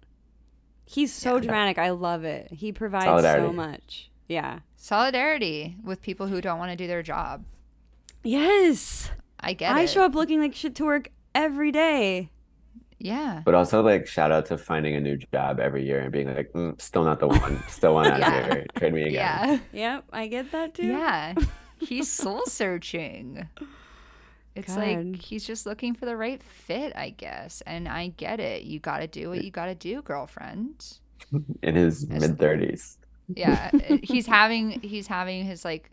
He's so Yeah. dramatic. I love it. He provides Solidarity. so much. Yeah. solidarity with people who don't want to do their job. Yes. I get I it. show up looking like shit to work every day. Yeah. But also like shout out to finding a new job every year and being like, mm, still not the one, still one (laughs) out Yeah. here. Trade me again. Yeah. Yep, I get that too. Yeah. (laughs) He's soul searching. It's God. like he's just looking for the right fit, I guess. And I get it. You got to do what you got to do, girlfriend. (laughs) In his mid thirties. Yeah. (laughs) uh, he's having he's having his like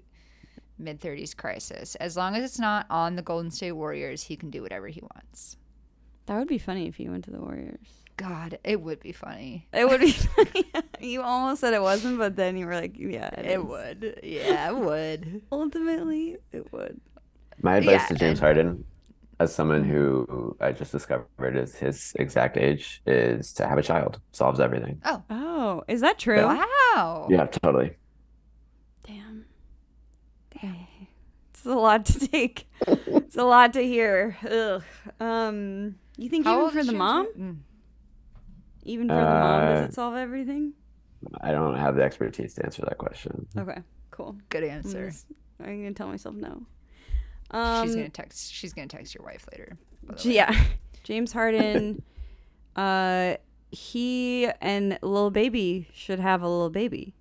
mid 30s crisis. As long as it's not on the Golden State Warriors, he can do whatever he wants. That would be funny if he went to the Warriors. God, it would be funny. It would be (laughs) funny. (laughs) you almost said it wasn't, but then you were like, yeah, it, It is. would. Yeah, it would. Ultimately, it would. My advice Yeah, to James and- Harden, as someone who I just discovered is his exact age, is to have a child. Solves everything. Oh, Oh, is that true? wow. Yeah, totally. Damn. Damn. It's a lot to take. it's a lot to hear. Ugh. Um, you think How even for the mom, Harden? even for the mom, does Uh, it solve everything? I don't have the expertise to answer that question. Okay, cool. Mm, Good I'm, answer. just- I'm gonna tell myself no. Um, she's gonna text. She's gonna text your wife later. by the J- way. Yeah. (laughs) James Harden, (laughs) uh, he and Lil Baby should have a little baby.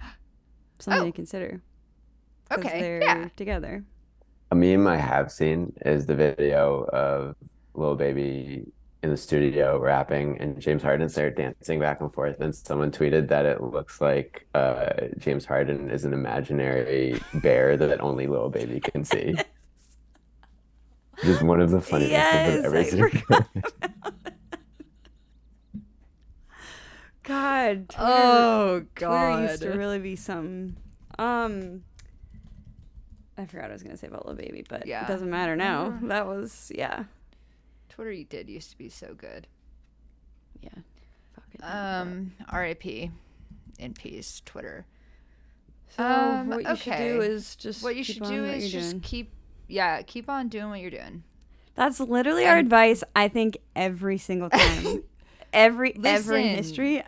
(gasps) Something Oh. to consider. Okay. They're Yeah. together. A meme I have seen is the video of Lil Baby in the studio rapping and James Harden started dancing back and forth. And someone tweeted that it looks like uh, James Harden is an imaginary bear that only Lil Baby can see. Just one of the funniest things I've ever I seen. God. Twitter, Oh God. Twitter used to really be something. Um, I forgot what I was gonna say about Lil Baby, but Yeah. it doesn't matter now. That was yeah, Twitter you did used to be so good. yeah. Fuck it. Um, R.I.P. In peace, Twitter. So um, what you should do is just What you should do is just doing. keep, yeah, keep on doing what you're doing. That's literally our advice. I think every single (laughs) time, every every Listen. history.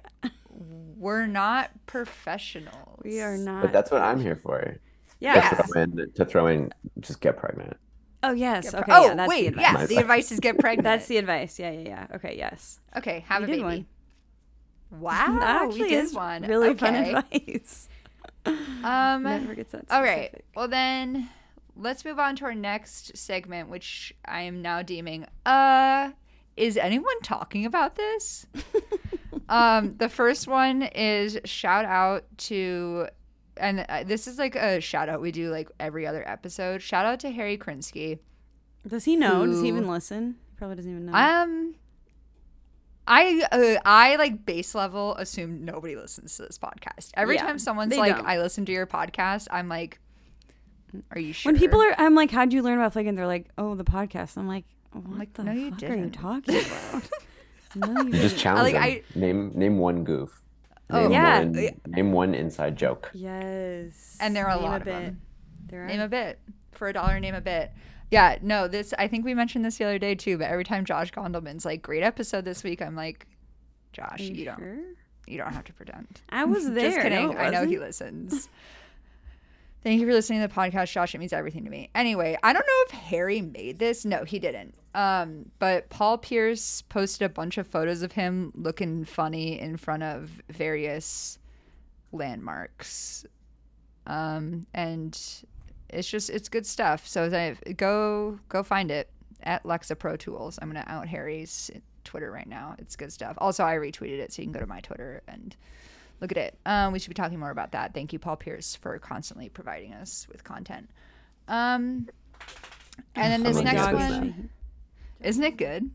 We're not professionals. We are not. But that's what I'm here for. yeah. To throw in, to throw in, just get pregnant. Oh yes. Get Okay. oh yeah, that's wait, the advice. yeah. The advice. is get pregnant. That's the advice. Yeah, yeah, yeah. Okay. Yes. okay. Have We a baby. one. (laughs) Wow, that we actually did is one. really okay. fun advice. (laughs) Um, Never gets that. All right. Well, then let's move on to our next segment, which I am now deeming. Uh, is anyone talking about this? (laughs) um, the first one is shout out to, and uh, this is like a shout out we do like every other episode. Shout out to Harry Krinsky. Does he know? Does he even listen? He probably doesn't even know. Um, I uh, I like base level assume nobody listens to this podcast. Every Yeah, time someone's like, don't. "I listen to your podcast," I'm like, "Are you sure?" when people are, I'm like, "How'd you learn about flaking?" They're like, "Oh, the podcast." I'm like, "What like, the "No, you fuck are you talking about?" (laughs) no, you You just didn't. challenge like, them. Name name one goof. Oh, Name yeah. one, name one inside joke. Yes. And there are a Name lot of bit. them. There are. name a bit for a dollar. Name a bit. Yeah, no, this I think we mentioned this the other day too. But every time Josh Gondelman's like, "Great episode this week," I'm like, "Josh, Are you, you don't, sure? you don't have to pretend." I was (laughs) there. Just kidding. No, I know he listens. (laughs) Thank you for listening to the podcast, Josh. It means everything to me. Anyway, I don't know if Harry made this. No, he didn't. Um, but Paul Pierce posted a bunch of photos of him looking funny in front of various landmarks. Um, and it's just it's good stuff. So go go find it at Lexa Pro Tools. I'm gonna out Harry's Twitter right now. It's good stuff. Also, I retweeted it, so you can go to my Twitter and look at it. Um, we should be talking more about that. Thank you, Paul Pierce, for constantly providing us with content. Um, and then Oh this my next God. one, isn't it good?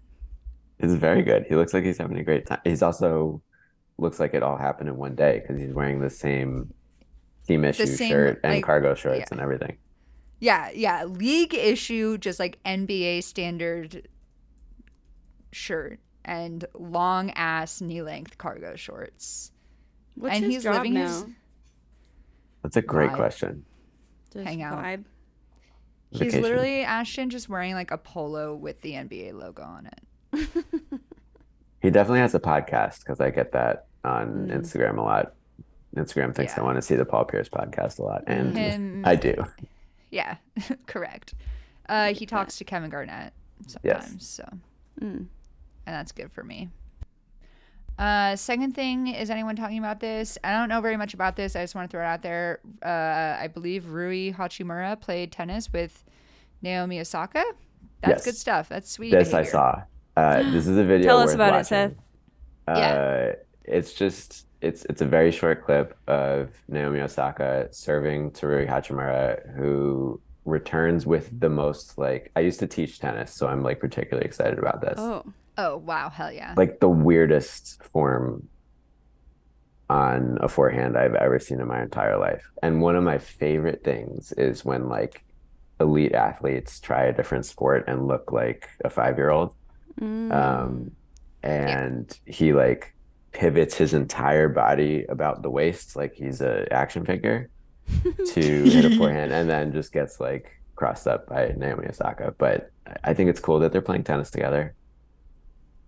It's very good. He looks like he's having a great time. He's also looks like it all happened in one day because he's wearing the same team issue same, shirt and like- cargo shorts yeah. and everything. Yeah, yeah. League issue, just like NBA standard shirt and long ass knee length cargo shorts. What's and his he's job living now? his That's a great Vibe. question. Just hang out. vibe? He's Vacation. literally Ashton just wearing like a polo with the NBA logo on it. He definitely has a podcast because I get that on Mm. Instagram a lot. Instagram thinks Yeah. I want to see the Paul Pierce podcast a lot, and Him, (laughs) I do. yeah, (laughs) correct. Uh, he talks to Kevin Garnett sometimes, so Mm. and that's good for me. Uh, second thing is anyone talking about this? I don't know very much about this. I just want to throw it out there. Uh, I believe Rui Hachimura played tennis with Naomi Osaka. That's Yes. good stuff. That's sweet. This to I saw. Uh, this is a video. Tell us worth about it. Seth. Uh, Yeah. it's just it's it's a very short clip of Naomi Osaka serving to Rui Hachimura, who returns with the most like I used to teach tennis, so I'm like particularly excited about this. Oh. Oh wow, hell yeah! Like the weirdest form on a forehand I've ever seen in my entire life. And one of my favorite things is when like elite athletes try a different sport and look like a five-year-old. Mm. Um, and he like pivots his entire body about the waist like he's a action figure (laughs) to hit a forehand and then just gets like crossed up by Naomi Osaka. But I think it's cool that they're playing tennis together.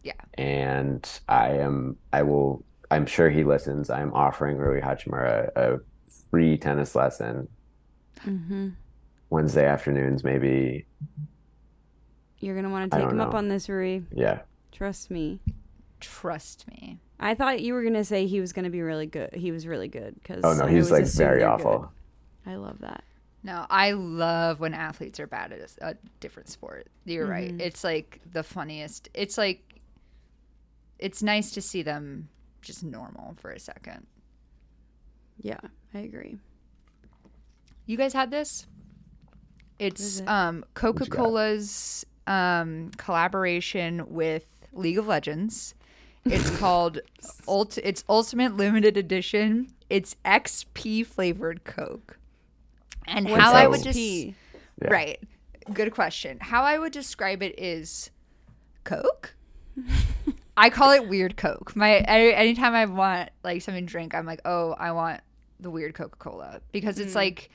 Yeah. And I am I will I'm sure he listens. I'm offering Rui Hachimura a free tennis lesson hmm Wednesday afternoons, maybe. You're gonna want to take don't him up on this, Rui. Yeah. Trust me. Trust me. I thought you were gonna say he was gonna be really good. He was really good because Oh no, he's like very awful. I love that. No, I love when athletes are bad at a different sport. You're right. Mhm. It's like the funniest. It's like it's nice to see them just normal for a second. Yeah, I agree. You guys had this? It's it? um? Coca-Cola's um collaboration with League of Legends. It's (laughs) called Ult it's Ultimate Limited Edition. It's XP flavored Coke. And What's how I would just Yeah. Right. Good question. How I would describe it is Coke. (laughs) I call it weird Coke. My any- anytime I want like something to drink, I'm like, oh, I want the weird Coca Cola because it's like,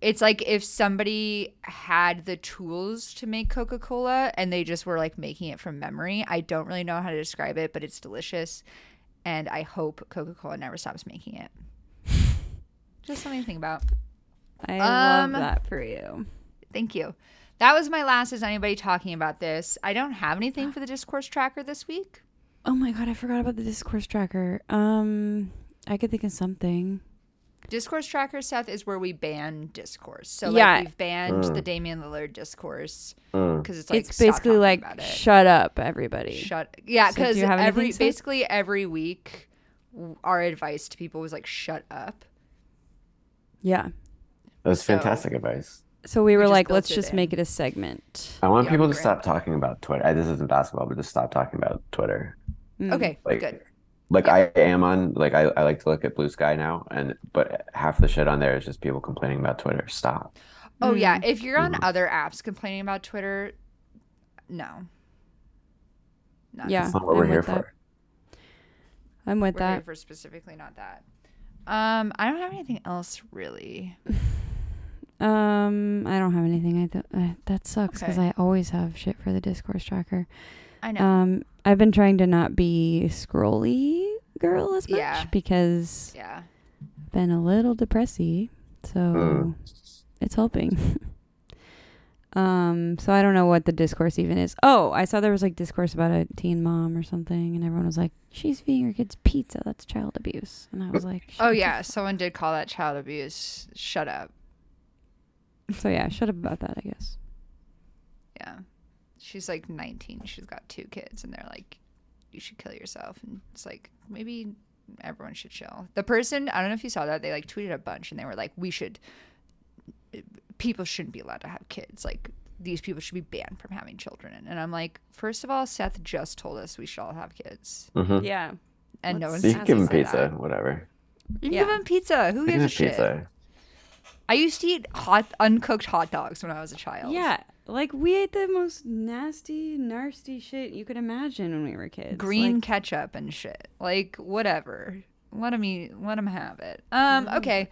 it's like if somebody had the tools to make Coca Cola and they just were like making it from memory. I don't really know how to describe it, but it's delicious, and I hope Coca Cola never stops making it. (laughs) Just something to think about. I Um, love that for you. Thank you. That was my last. Is anybody talking about this? I don't have anything for the discourse tracker this week. Oh my god, I forgot about the discourse tracker. Um, I could think of something. Discourse tracker, Seth, is where we ban discourse. So Yeah. like we've banned Mm. the Damian Lillard discourse Mm. because it's like it's basically like about it. shut up, everybody. shut. Yeah, So do you because have anything, every Seth? basically every week, our advice to people was like shut up. yeah. That's So- fantastic advice. So we were just like, let's just in. make it a segment. I want Yeah, people to great. stop talking about Twitter. I, this isn't basketball, but just stop talking about Twitter. Mm. Okay, Like, good. like I am on. Like I, I like to look at Bluesky now, and but half the shit on there is just people complaining about Twitter. Stop. Oh Mm. yeah, if you're on Mhm. other apps complaining about Twitter, no. Not Yeah. That's not what I'm we're here with that. for. I'm with We're here that. for specifically not that. Um, I don't have anything else really. (sighs) Um, I don't have anything. I th- uh, that sucks because Okay. I always have shit for the discourse tracker. I know. Um, I've been trying to not be scrolly girl as much Yeah. because yeah. I've been a little depressy, so Mm. it's helping. (laughs) um, so I don't know what the discourse even is. Oh, I saw there was like discourse about a teen mom or something, and everyone was like, "She's feeding her kids pizza. That's child abuse." And I was like, Oh "Shut the yeah, someone did call that child abuse. Shut up. So yeah, shut up about that, I guess. Yeah. She's like 19. She's got two kids, and they're like, "You should kill yourself." And it's like maybe everyone should chill. The person I don't know if you saw that they like tweeted a bunch, and they were like, "We should. People shouldn't be allowed to have kids. Like these people should be banned from having children." And I'm like, first of all, Seth just told us we should all have kids, Mhm. Yeah. and no Let's- one's You can give him pizza, that. whatever. You can Yeah. give him pizza. Who gives a of shit? pizza, I used to eat hot, uncooked hot dogs when I was a child. Yeah, like we ate the most nasty, nasty shit you could imagine when we were kids. green Like, ketchup and shit. Like whatever. Let him eat. Let him have it. Um. Okay.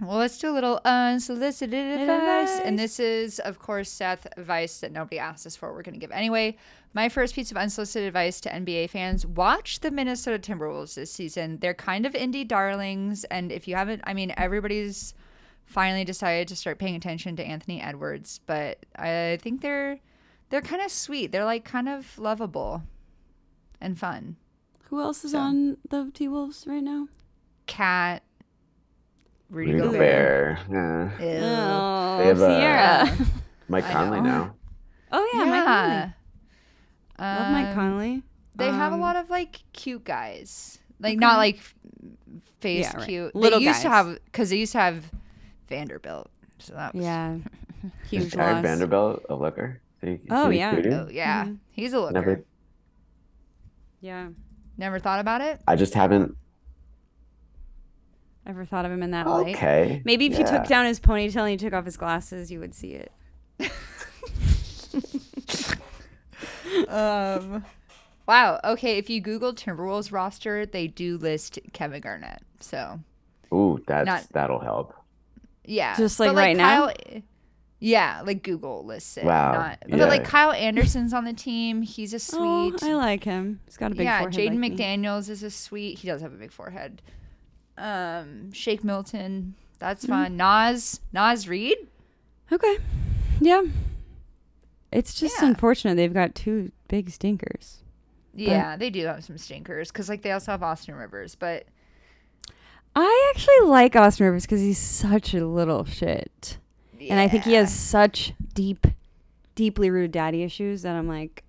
Well, let's do a little unsolicited advice. And this is, of course, Seth advice that nobody asked us for. We're going to give anyway. My first piece of unsolicited advice to NBA fans watch the Minnesota Timberwolves this season. They're kind of indie darlings. And if you haven't, I mean, everybody's finally decided to start paying attention to Anthony Edwards. But I think they're. They're kind of sweet. They're like kind of lovable and fun. Who else is So. on the T Wolves right now? Cat, Rudy, Rudy Gobert. Gobert, yeah. Ew. Oh, They have, uh, Sierra. (laughs) Mike Conley now. oh yeah, Mike Conley. Love Mike Um, Conley. They have a Um, lot of like cute guys, like not like face Yeah, right. cute. Little they used to have because they used to have Vanderbilt. So that was, Yeah, (laughs) Is huge Jarred loss. Vanderbilt a looker? Is he- Oh, is he yeah. Oh yeah, Mhm. he's a looker. Never, Never, thought about it. I just haven't. ever thought of him in that light? Okay. Maybe if you took down his ponytail and you took off his glasses, you would see it. (laughs) Um, wow. Okay, if you Google Timberwolves roster, they do list Kevin Garnett. So Ooh, that's Not- that'll help. Yeah, Just, like, But, right now? Yeah, like Google lists it. Wow, Not, yeah. But like Kyle Anderson's on the team. He's a Oh, sweet. I like him. He's got a big yeah, forehead. Jaden like me. McDaniels is a sweet. He does have a big forehead. Um, Shake Milton, that's Mm-hmm. fun. Naz, Naz Reid. Okay. Yeah. It's just Yeah. unfortunate they've got two big stinkers. Yeah, they do have some stinkers because like they also have Austin Rivers, but I actually like Austin Rivers because he's such a little shit. And I think he has such deep, deeply rooted daddy issues that I'm like,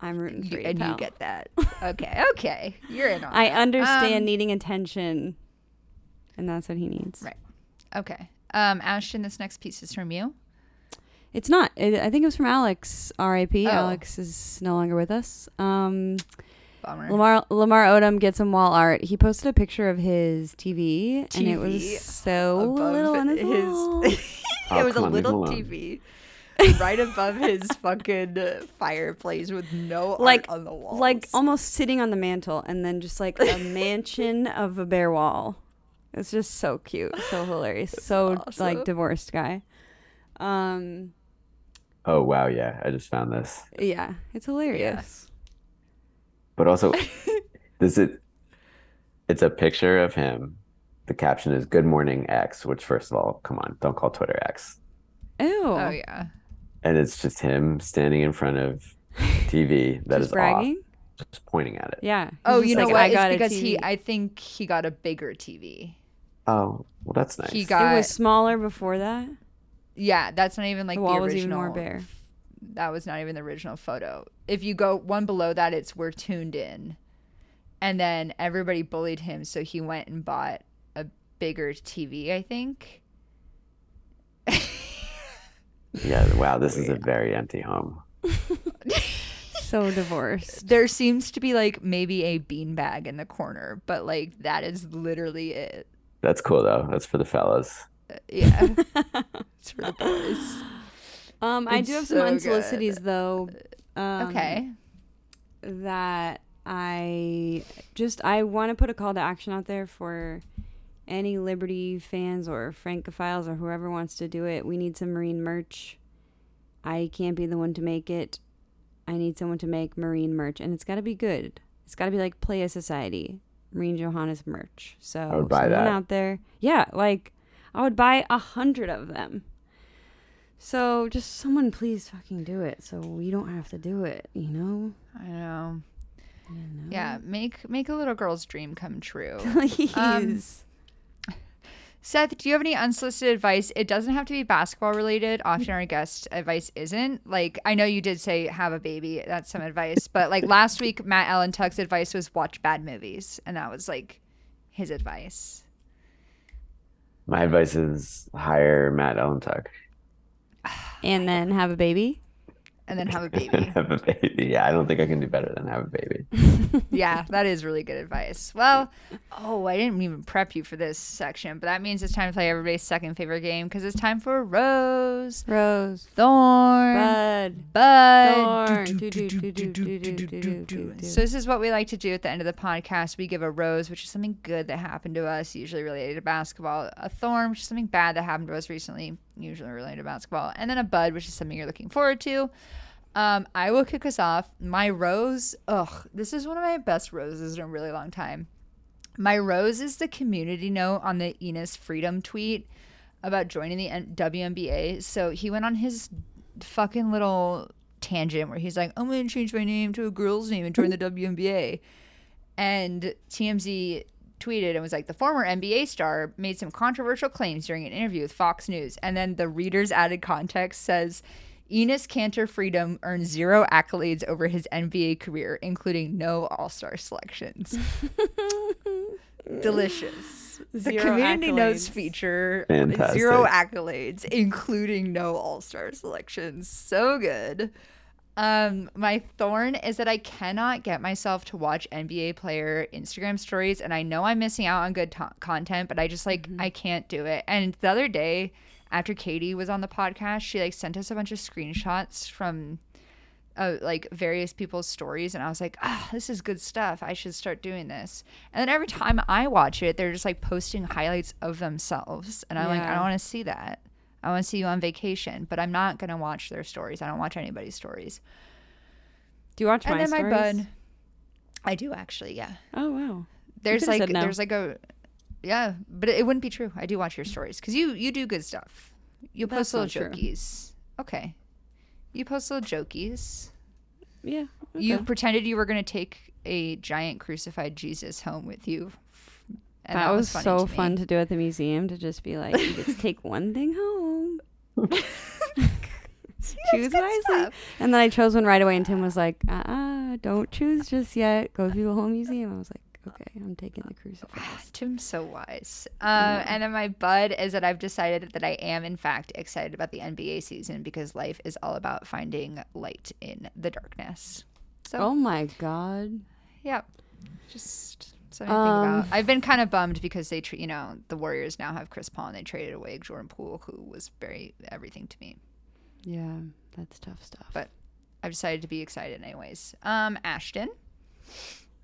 I'm rooting for You, and you get that. (laughs) Okay, okay, you're in on. I that. understand Um, needing attention, and that's what he needs. Right. Okay. Um, Ashton, this next piece is from you. It's not. It, I think it was from Alex. R.I.P. Oh. Alex is no longer with us. Um, Bummer. Lamar Lamar Odom gets some wall art. He posted a picture of his TV, and it was so little on his, his- wall. (laughs) It was a come on, leave him little. TV right above his fucking fireplace with no Like- art on the wall. like almost sitting on the mantle, and then just like a mansion (laughs) of a bare wall. It's just so cute, so hilarious, so awesome. like divorced guy. Um, Oh wow, yeah, I just found this. yeah, it's hilarious. But also, (laughs) does it? It's a picture of him. The caption is "Good morning X," which first of all, come on, don't call Twitter X. Ew. oh yeah. And it's just him standing in front of TV (laughs) that Just is bragging. off, just pointing at it. Yeah. Oh, you know like, what? I It's got a because he. I think he got a bigger TV. Oh, well, that's nice. He got. it was smaller before that. yeah, that's not even like the the, wall original. was even more bare. That was not even the original photo. If you go one below that, it's we're tuned in, and then everybody bullied him, so he went and bought a bigger TV. I think. (laughs) Yeah, wow, this is a very empty home. (laughs) So divorced. There seems to be like maybe a beanbag in the corner, but like that is literally it. That's cool though. That's for the fellas. Uh, yeah, (laughs) it's for the boys. Um, I do have so some good. though. Um, Okay. That I just I want to put a call to action out there for any Liberty fans or Francophiles or whoever wants to do it. We need some Marine merch. I can't be the one to make it. I need someone to make Marine merch, and it's got to be good. It's got to be like Playa Society, Marine Johannes merch. So I would buy someone that. out there, yeah, like I would buy a hundred of them. So just someone please fucking do it, so we don't have to do it. You know. I know. You know? Yeah, make make a little girl's dream come true. (laughs) Please. Um, Seth, do you have any unsolicited advice? It doesn't have to be basketball related. (laughs) Often our guest advice isn't. Like I know you did say have a baby. That's some advice. But like last (laughs) week, Matt Allentuck's advice was watch bad movies, and that was like his advice. My advice is hire Matt Allentuck and then have a baby and then have a baby. have a baby. Yeah, I don't think I can do better than have a baby. yeah, that is really good advice. Well, oh, I didn't even prep you for this section, but that means it's time to play everybody's second favorite game because it's time for Rose, Rose, Thorn, Bud, Bud. Thorn. So this is what we like to do at the end of the podcast. We give a rose, which is something good that happened to us, usually related to basketball. A thorn, which is something bad that happened to us recently usually related to basketball. And then a bud, which is something you're looking forward to. Um, I will kick us off. My rose, ugh, this is one of my best roses in a really long time. My rose is the community note on the Enes Freedom tweet about joining the WNBA. So he went on his fucking little tangent where he's like, I'm going to change my name to a girl's name and join the WNBA. And TMZ tweeted and was like, the former NBA star made some controversial claims during an interview with Fox News. And then the reader's added context says, Enes Kanter Freedom earned zero accolades over his NBA career, including no All Star selections. (laughs) Delicious. the Zero community notes feature Fantastic. zero accolades, including no All Star selections. So good. Um, my thorn is that I cannot get myself to watch NBA player Instagram stories, and I know I'm missing out on good to- content, but I just like I can't do it. And the other day, after Katie was on the podcast, she like sent us a bunch of screenshots from uh, like various people's stories, and I was like, ah, this is good stuff. I should start doing this. And then every time I watch it, they're just like posting highlights of themselves, and I'm like, I don't want to see that. I want to see you on vacation, but I'm not gonna watch their stories. I don't watch anybody's stories. Do you watch and my then my bud, I do actually, yeah. Oh wow. There's like no. there's like a yeah, but it wouldn't be true. I do watch your stories because you you do good stuff. You post That's little not true. Okay, you post little jokies. Yeah. You pretended you were going to take a giant crucified Jesus home with you. And that, was, funny so to fun to do at the museum to just be like, you get to take one thing home. (laughs) (laughs) choose wisely. stuff. And then I chose one right away, and Tim was like, uh uh, don't choose just yet. Go through the whole museum. I was like, okay, I'm taking the crucifix. (sighs) Tim's so wise. Um, And then my bud is that I've decided that I am, in fact, excited about the NBA season because life is all about finding light in the darkness. So, Oh my god. yeah, just Um, about. I've been kind of bummed because they, you know, the Warriors now have Chris Paul and they traded away Jordan Poole, who was very everything to me. Yeah, that's tough stuff. But I've decided to be excited anyways. Um, Ashton.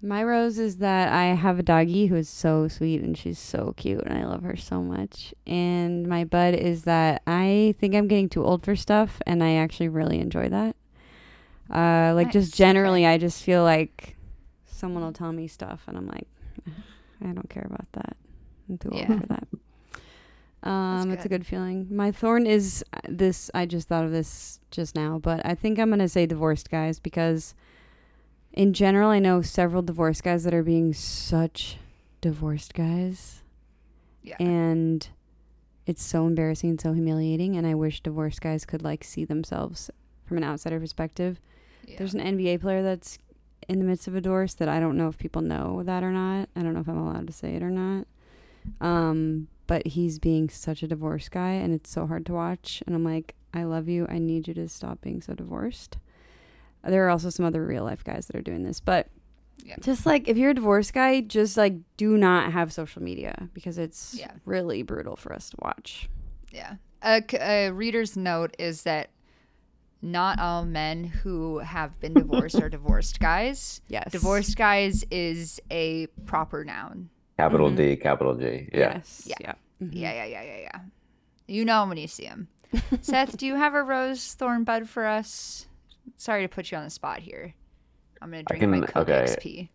My rose is that I have a doggie who is so sweet and she's so cute and I love her so much. And my bud is that I think I'm getting too old for stuff and I actually really enjoy that. Uh, like Nice, just generally, I just feel like someone will tell me stuff and I'm like, I don't care about that. I'm too Yeah. old for that. (laughs) Um, it's a good. feeling. My thorn is uh, this. I just thought of this just now, but I think I'm gonna say divorced guys because in general, I know several divorced guys that are being such divorced guys, Yeah. and it's so embarrassing and so humiliating. And I wish divorced guys could like see themselves from an outsider perspective. yeah. There's an NBA player that's in the midst of a divorce that I don't know if people know that or not. I don't know if I'm allowed to say it or not. Um, but he's being such a divorced guy, and it's so hard to watch. And I'm like, I love you. I need you to stop being so divorced. There are also some other real life guys that are doing this, but Yeah. just like if you're a divorced guy, just like do not have social media because it's Yeah. really brutal for us to watch. Yeah. A reader's note is that not all men who have been divorced are (laughs) divorced guys. Yes, Divorced guys is a proper noun. Capital Mhm. D, capital G. Yeah. Yes, Yeah. yeah, Mhm. Yeah, yeah, yeah, yeah, yeah. You know 'em when you see them. (laughs) Seth, do you have a rose thorn bud for us? Sorry to put you on the spot here. I'm gonna I drink my can- Coke okay. XP.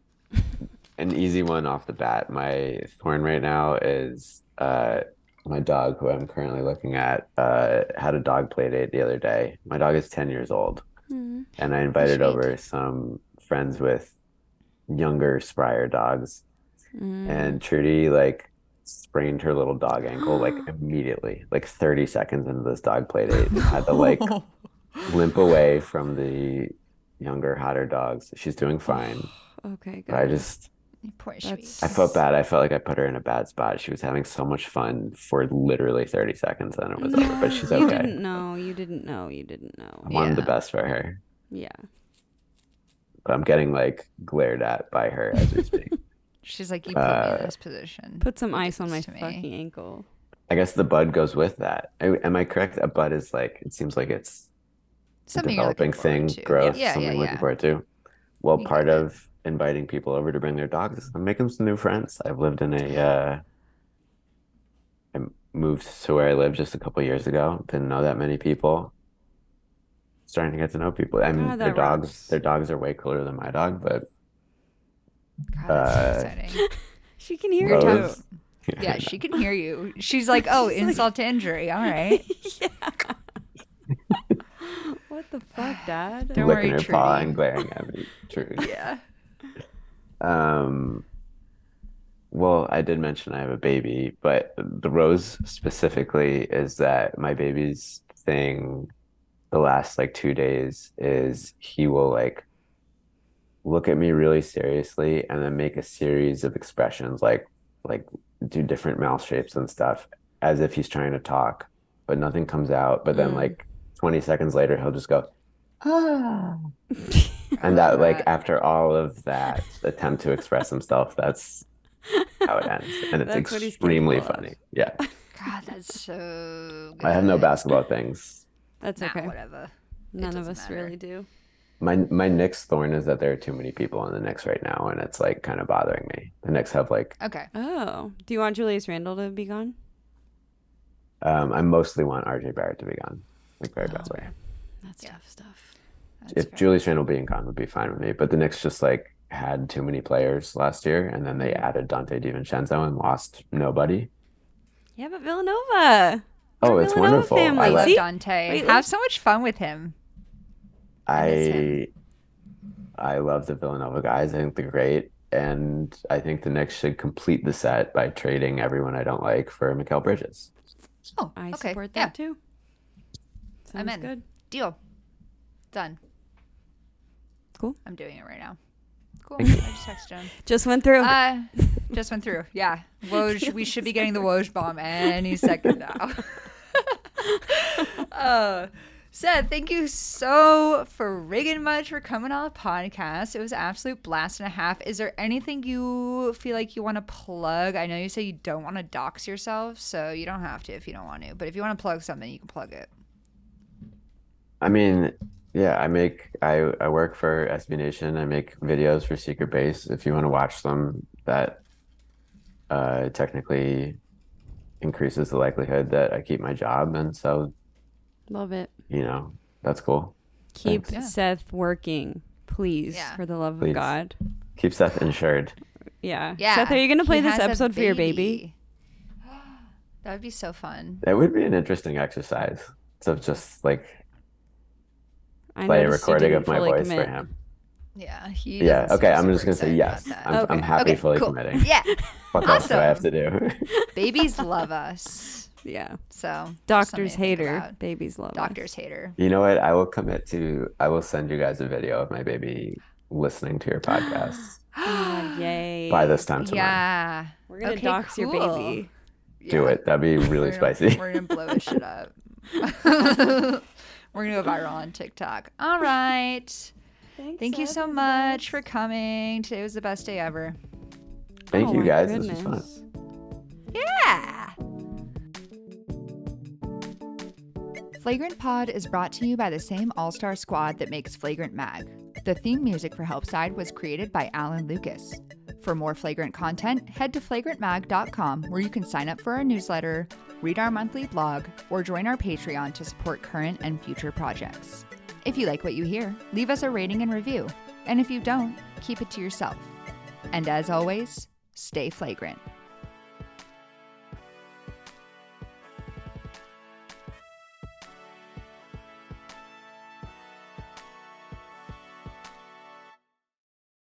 An easy one off the bat. My thorn right now is uh my dog, who I'm currently looking at, uh had a dog play date the other day. My dog is 10 years old, Mhm. and I invited over some friends with younger, sprier dogs. Mm. And Trudy like sprained her little dog ankle like (gasps) immediately, like 30 seconds into this dog play date. (laughs) Had to like (laughs) limp away from the younger, hotter dogs. She's doing fine. (sighs) Okay, But I just Poor That's- I felt bad. I felt like I put her in a bad spot. She was having so much fun for literally 30 seconds, and it was over. But she's okay. You didn't know. You didn't know. You didn't know. I wanted the best for her, Yeah. but I'm getting like glared at by her as we speak. (laughs) She's like, you put me Uh, in this position. Put some ice on my this me. fucking ankle. I guess the bud goes with that. I- Am I correct? A bud is like it seems like it's a Something developing thing, to. growth, Yeah, something yeah, looking forward to. Well, You part of inviting people over to bring their dogs is I'm making some new friends. I've lived in a uh I moved to where I live just a couple years ago. Didn't know that many people. Starting to get to know people. I mean, God, their that dogs, rocks. their dogs are way cooler than my dog, but God, that's so uh, exciting. (laughs) She can hear Your you. dog- Rose- Yeah, she can hear you. She's like, oh, She's like- insult to injury. All (laughs) right. yeah. (laughs) What the fuck, Dad? Don't licking worry, her paw Trudy. and glaring at me. True. Yeah. Um, well, I did mention I have a baby, but the rose specifically is that my baby's thing the last like two days is he will like look at me really seriously and then make a series of expressions like like do different mouth shapes and stuff as if he's trying to talk, but nothing comes out. But then Mm. like 20 seconds later he'll just go, ah. (laughs) (laughs) And that, like, that. after all of that attempt to express himself, that's how it ends. (laughs) And it's That's extremely funny. Yeah. (laughs) God, that's so good. I have no basketball things. That's Nah, okay. whatever. None of us matter. really do. My my Knicks thorn is that there are too many people on the Knicks right now, and it's like kind of bothering me. The Knicks have like Okay. Oh, do you want Julius Randle to be gone? um, I mostly want RJ Barrett to be gone, like very Oh, badly. okay. That's Yeah. tough stuff. That's If fair. Julius Randle being gone would be fine with me, but the Knicks just like had too many players last year, and then they added Dante DiVincenzo and lost nobody. Yeah, but Villanova. Oh, it's Villanova wonderful. I family. I like love See? Dante. Wait, have so much fun with him. I miss him. I I love the Villanova guys. I think they're great. And I think the Knicks should complete the set by trading everyone I don't like for Mikal Bridges. Oh, I okay. support yeah. that too. I'm Sounds in. good. Deal. Done. Cool. I'm doing it right now. Cool. I just texted him. (laughs) Just went through. Uh, just went through. Yeah. Woj, we should be getting the Woj bomb any second now. (laughs) uh, Seth, thank you so friggin' much for coming on the podcast. It was an absolute blast and a half. Is there anything you feel like you want to plug? I know you say you don't want to dox yourself, so you don't have to if you don't want to. But if you want to plug something, you can plug it. I mean, yeah, I make I I work for SB Nation. I make videos for Secret Base. If you want to watch them, that uh technically increases the likelihood that I keep my job, and so Love it. you know that's cool. Keep Thanks. Yeah. Seth working, please, Yeah. for the love Please. of God. Keep Seth insured. Yeah. Yeah. Seth, are you gonna play he this episode for your baby? (gasps) That would be so fun. That would be an interesting exercise. So just like I play a recording of my fully voice for him. Yeah. He Yeah, okay, I'm just gonna say yes. I'm, I'm happy Okay, fully cool. committing. Yeah. (laughs) What else do I have to do? (laughs) Babies love us. Yeah. So Doctors to think hater. about. Babies love us. Doctors hater. You know what? I will commit to, I will send you guys a video of my baby listening to your podcast (gasps) Oh yay. by this time tomorrow. Yeah. We're gonna Okay, dox your cool. baby. Do it. That'd be really We're gonna- spicy. We're gonna blow his shit up. (laughs) we're gonna go viral on TikTok. All right. Thank you so much for coming. Today was the best day ever. Thank Oh you my guys. This was fun. Yeah. Flagrant Pod is brought to you by the same all star squad that makes Flagrant Mag. The theme music for Helpside was created by Alan Lucas. For more flagrant content, head to flagrantmag.com where you can sign up for our newsletter, read our monthly blog, or join our Patreon to support current and future projects. If you like what you hear, leave us a rating and review. And if you don't, keep it to yourself. And as always, stay flagrant.